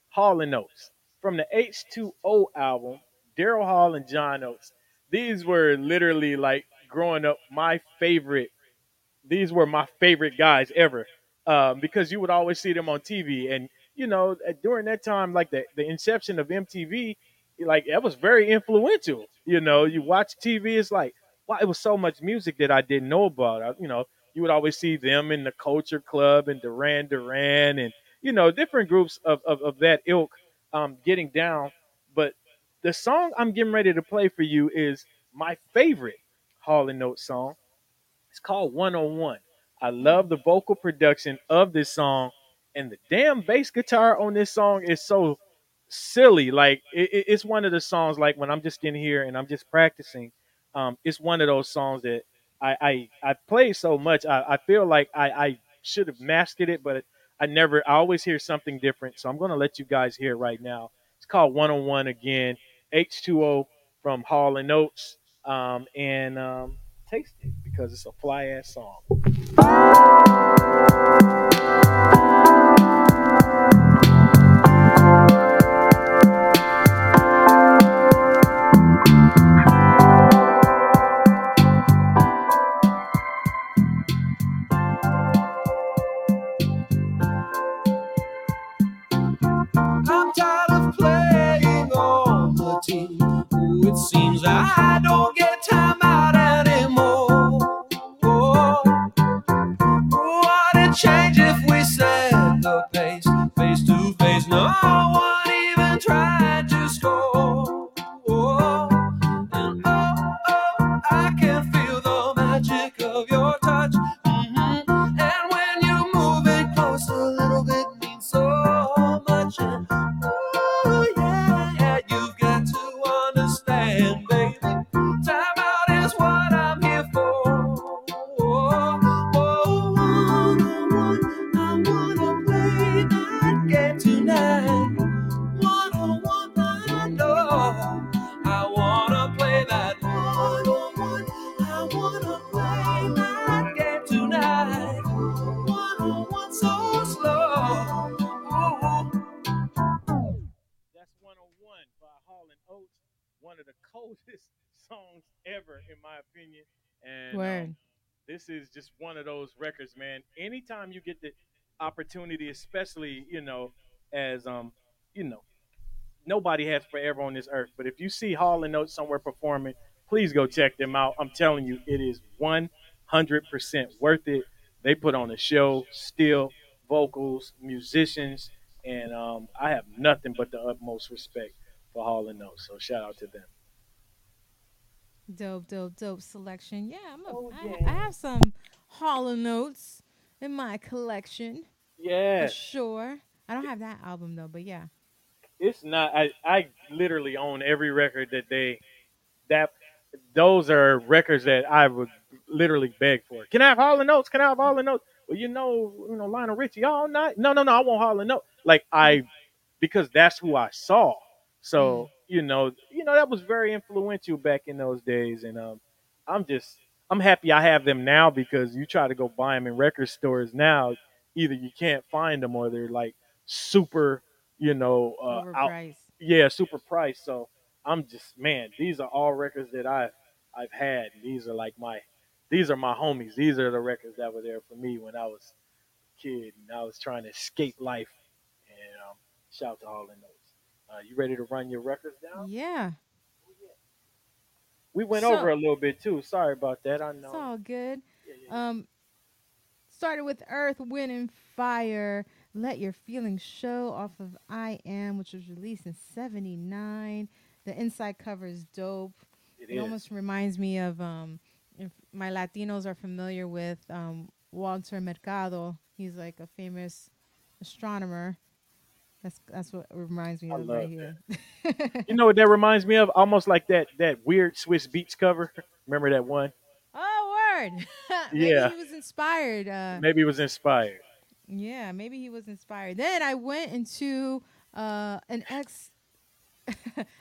Hall and Oates from the H2O album, Daryl Hall and John Oates. These were literally like growing up my favorite. These were my favorite guys ever um, because you would always see them on TV. And you know, during that time, like the the inception of MTV, like that was very influential. You know, you watch TV, it's like wow, it was so much music that I didn't know about. I, you know, you would always see them in the Culture Club and Duran Duran and you know different groups of of, of that ilk um, getting down. But the song I'm getting ready to play for you is my favorite Hall and Oates song. It's called One on One. I love the vocal production of this song, and the damn bass guitar on this song is so silly. Like it- it's one of the songs like when I'm just in here and I'm just practicing. Um, it's one of those songs that I I, I play so much. I, I feel like I, I should have mastered it, but I never. I always hear something different. So I'm gonna let you guys hear right now. It's called One on One again. H2O from Hall and Oates. Um, and um, taste it because it's a fly ass song. I don't One of the coldest songs ever, in my opinion. And um, this is just one of those records, man. Anytime you get the opportunity, especially you know, as um, you know, nobody has forever on this earth. But if you see Hall and Oates somewhere performing, please go check them out. I'm telling you, it is 100% worth it. They put on a show, still vocals, musicians, and um, I have nothing but the utmost respect for Hall and Oates. So shout out to them. Dope, dope, dope selection. Yeah, I'm a, Oh, yeah. I have some Hall and Oates in my collection Yeah. for sure. I don't have that album though, but yeah. it's not. I I literally own every record that they that those are records that I would literally beg for. Can I have Hall and Oates? Can I have Hall and Oates? Well, you know, you know, Lionel Richie all night. No, no, no. I want Hall and Oates. Like I, because that's who I saw. So you know, you know that was very influential back in those days, and um, I'm just I'm happy I have them now because you try to go buy them in record stores now, either you can't find them or they're like super, you know, uh, out, yeah, super priced. So I'm just man, these are all records that I've I've had. These are like my these are my homies. These are the records that were there for me when I was a kid and I was trying to escape life. And um, shout out to Hall and Oates. Uh, you ready to run your records down? Yeah, We went So- over a little bit too. Sorry about that. I know. it's all good. Yeah, yeah. Um, started with Earth, Wind, and Fire. Let Your Feelings Show off of I Am, which was released in 79. The inside cover is dope. it It is. almost reminds me of um, if my Latinos are familiar with um, Walter Mercado. He's like a famous astronomer. That's that's what reminds me I of right here. You know what that reminds me of? Almost like that that weird Swizz Beatz cover. Remember that one? oh, word! maybe Yeah. he was inspired. Uh, Maybe he was inspired. Yeah, maybe he was inspired. Then I went into uh, an ex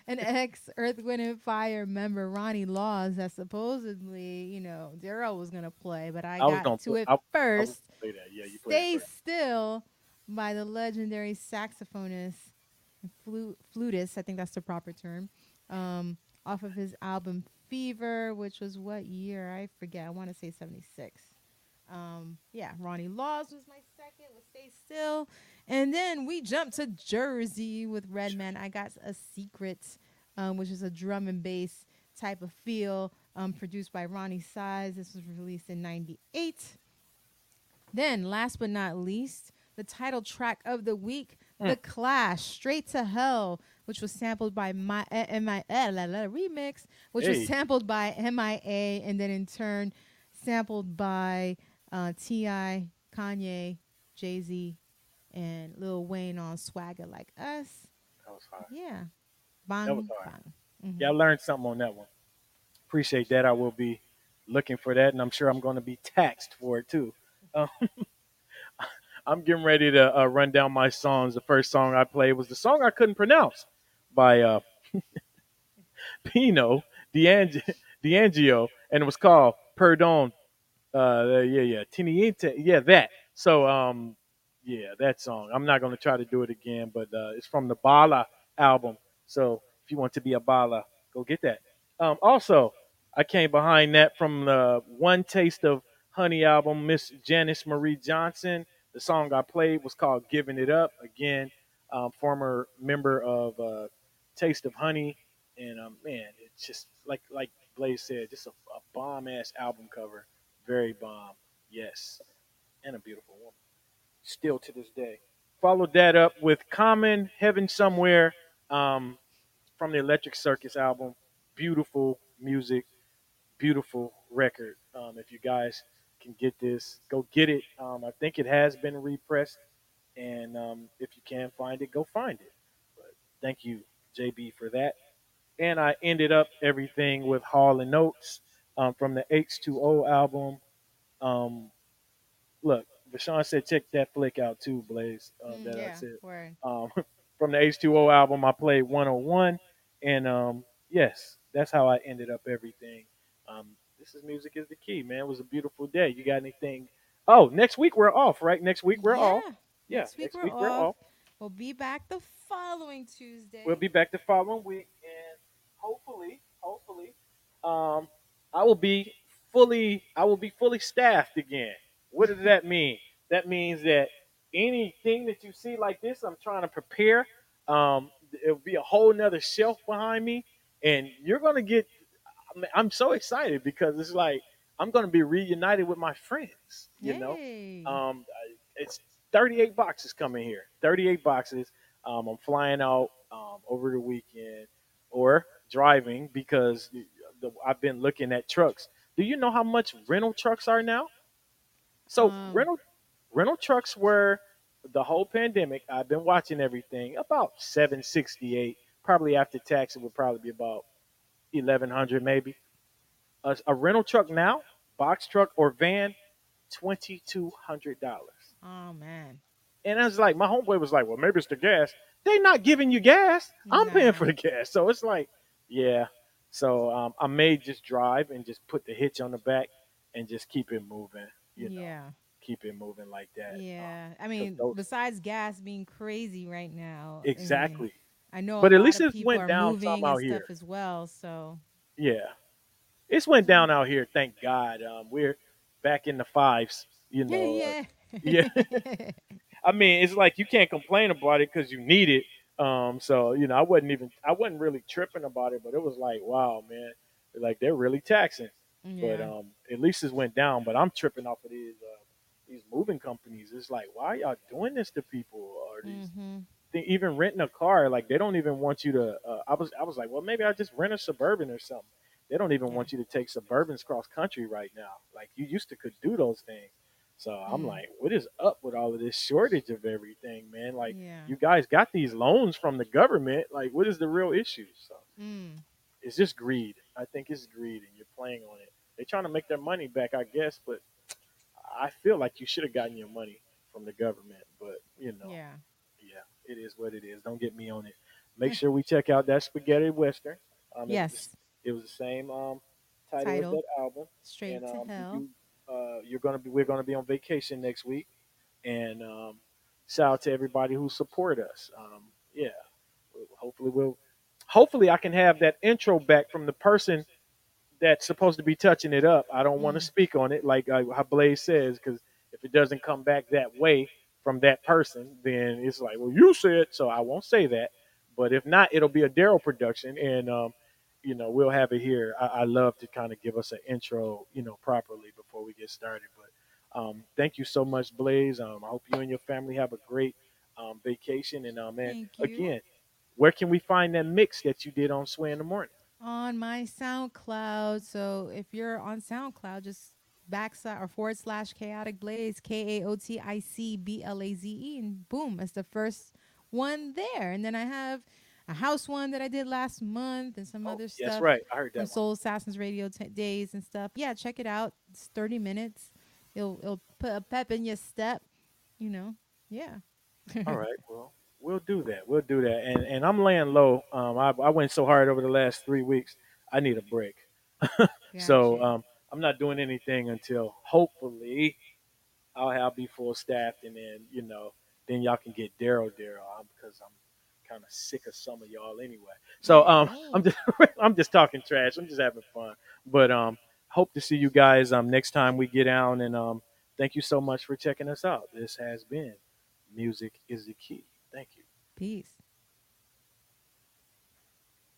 an ex Earth, Wind, and Fire member, Ronnie Laws, that supposedly, you know, Daryl was gonna play, but I, I got gonna play- it I- I first. play that. Yeah, you Stay. Still by the legendary saxophonist, flu- flutist, I think that's the proper term, um, off of his album Fever, which was what year? I forget. I want to say 76. Um, yeah, Ronnie Laws was my second with Stay Still. And then we jumped to Jersey with Redman. I got a secret, um, which is a drum and bass type of feel, um, produced by Roni Size. This was released in 98. Then, last but not least, the title track of the week, The Clash, Straight to Hell, which was sampled by my MI la, la, remix, which Hey. was sampled by MIA, and then in turn sampled by uh, T.I., Kanye, Jay Z, and Lil Wayne on Swagger Like Us. That was hard. Yeah, bang, That was hard. Mhm. Yeah, I learned something on that one. Appreciate that. I will be looking for that, and I'm sure I'm going to be taxed for it too. Um, I'm getting ready to uh, run down my songs. The first song I played was the song I couldn't pronounce by uh, Pino D'Ang- D'Angiò, and it was called Perdon. Uh, yeah, yeah, Tiniente, yeah, that. So, um, yeah, that song. I'm not going to try to do it again, but uh, it's from the Bala album. So, if you want to be a Bala, go get that. Um, also, I came behind that from the One Taste of Honey album, Miss Janice Marie Johnson. The song I played was called Giving It Up. Again, um, former member of uh, Taste of Honey. And um, man, it's just like like Blaze said, just a, a bomb ass album cover. Very bomb. Yes. And a beautiful woman. Still to this day. Followed that up with Common Heaven Somewhere um, from the Electric Circus album. Beautiful music, beautiful record. Um, if you guys can get this, go get it. Um, I think it has been repressed, and um, if you can find it, go find it. But thank you, JB, for that. And I ended up everything with Hall and Oates um, from the H2O album. Um, look, Vashawn said check that flick out too, Blaze. Um, Mm, that I said word. um, from the H2O album. I played One on One, and um, yes, that's how I ended up everything. Um, this is music is the key, man. It was a beautiful day. You got anything? Oh, next week we're off, right? Next week we're yeah. off. Yeah, Next week we're off. off. We'll be back the following Tuesday. We'll be back the following week, and hopefully, hopefully, um, I will be fully, I will be fully staffed again. What does that mean? That means that anything that you see like this, I'm trying to prepare. Um, it'll be a whole nother shelf behind me, and you're gonna get. I'm so excited because it's like I'm gonna be reunited with my friends. You know, um, it's 38 boxes coming here. 38 boxes. Um, I'm flying out um, over the weekend or driving because the, the, I've been looking at trucks. Do you know how much rental trucks are now? So Um, rental rental trucks were the whole pandemic. I've been watching everything about 768. Probably after tax, it would probably be about 1100 maybe. A, a rental truck now, box truck or van, twenty two hundred dollars. oh man. And I was like, my homeboy was like, well, maybe it's the gas. They're not giving you gas. I'm paying for the gas. So it's like, yeah. So um, I may just drive and just put the hitch on the back and just keep it moving. You know, yeah. keep it moving like that. Yeah. I mean, those- besides gas being crazy right now. I mean, Exactly. I know. But at least it went down some out here. as well. So Yeah. It's went down out here, thank God. Um, we're back in the fives, you know. uh, yeah. yeah. I mean, it's like you can't complain about it because you need it. Um, so you know, I wasn't even I wasn't really tripping about it, but it was like, wow, man, like they're really taxing. But um, at least it went down. But I'm tripping off of these uh, these moving companies. It's like, why are y'all doing this to people? Or these hmm even renting a car, like they don't even want you to. Uh, I was I was like, well, maybe I just rent a suburban or something. They don't even want you to take suburbans cross country right now. Like you used to could do those things. So I'm Mm. like, what is up with all of this shortage of everything, man? Like yeah. you guys got these loans from the government. Like, what is the real issue? So Mm. it's just greed. I think it's greed, and you're playing on it. They're trying to make their money back, I guess, but I feel like you should have gotten your money from the government. But you know, Yeah. It is what it is. Don't get me on it. Make sure we check out that Spaghetti Western. Um, Yes. it was the same um, title, Title. as that album. Straight and, to um, hell. You, uh, you're gonna be. We're gonna be on vacation next week, and um, shout out to everybody who support us. Um, yeah, hopefully we'll. Hopefully I can have that intro back from the person that's supposed to be touching it up. I don't want to Mm. speak on it like uh, how Blaze says because if it doesn't come back that way from that person, then it's like, well, you said so. I won't say that. But if not, it'll be a Daryl production, and um, you know we'll have it here. I, I love to kind of give us an intro, you know, properly before we get started. But um, thank you so much, Blaze. Um, I hope you and your family have a great um, vacation. And uh, man, again, where can we find that mix that you did on Sway in the Morning? on my SoundCloud. So if you're on SoundCloud, just backslash or forward slash kaotic blaze, K A O T I C B L A Z E, and boom, it's the first one there. And then I have a house one that I did last month and some Oh, other stuff. that's right. I heard that. Soul Assassins Radio t- days and stuff. Yeah, check it out. It's 30 minutes. It'll it'll put a pep in your step. You know. Yeah. All right. Well, we'll do that. We'll do that. And and I'm laying low. Um, I, I went so hard over the last three weeks. I need a break. So um, I'm not doing anything until hopefully I'll have be full staffed, and then you know, then y'all can get Daryl Daryl because I'm kind of sick of some of y'all anyway. So um, I'm just I'm just talking trash. I'm just having fun. But um, hope to see you guys um next time we get down, and um, thank you so much for checking us out. This has been Music is the Key. Thank you. Peace.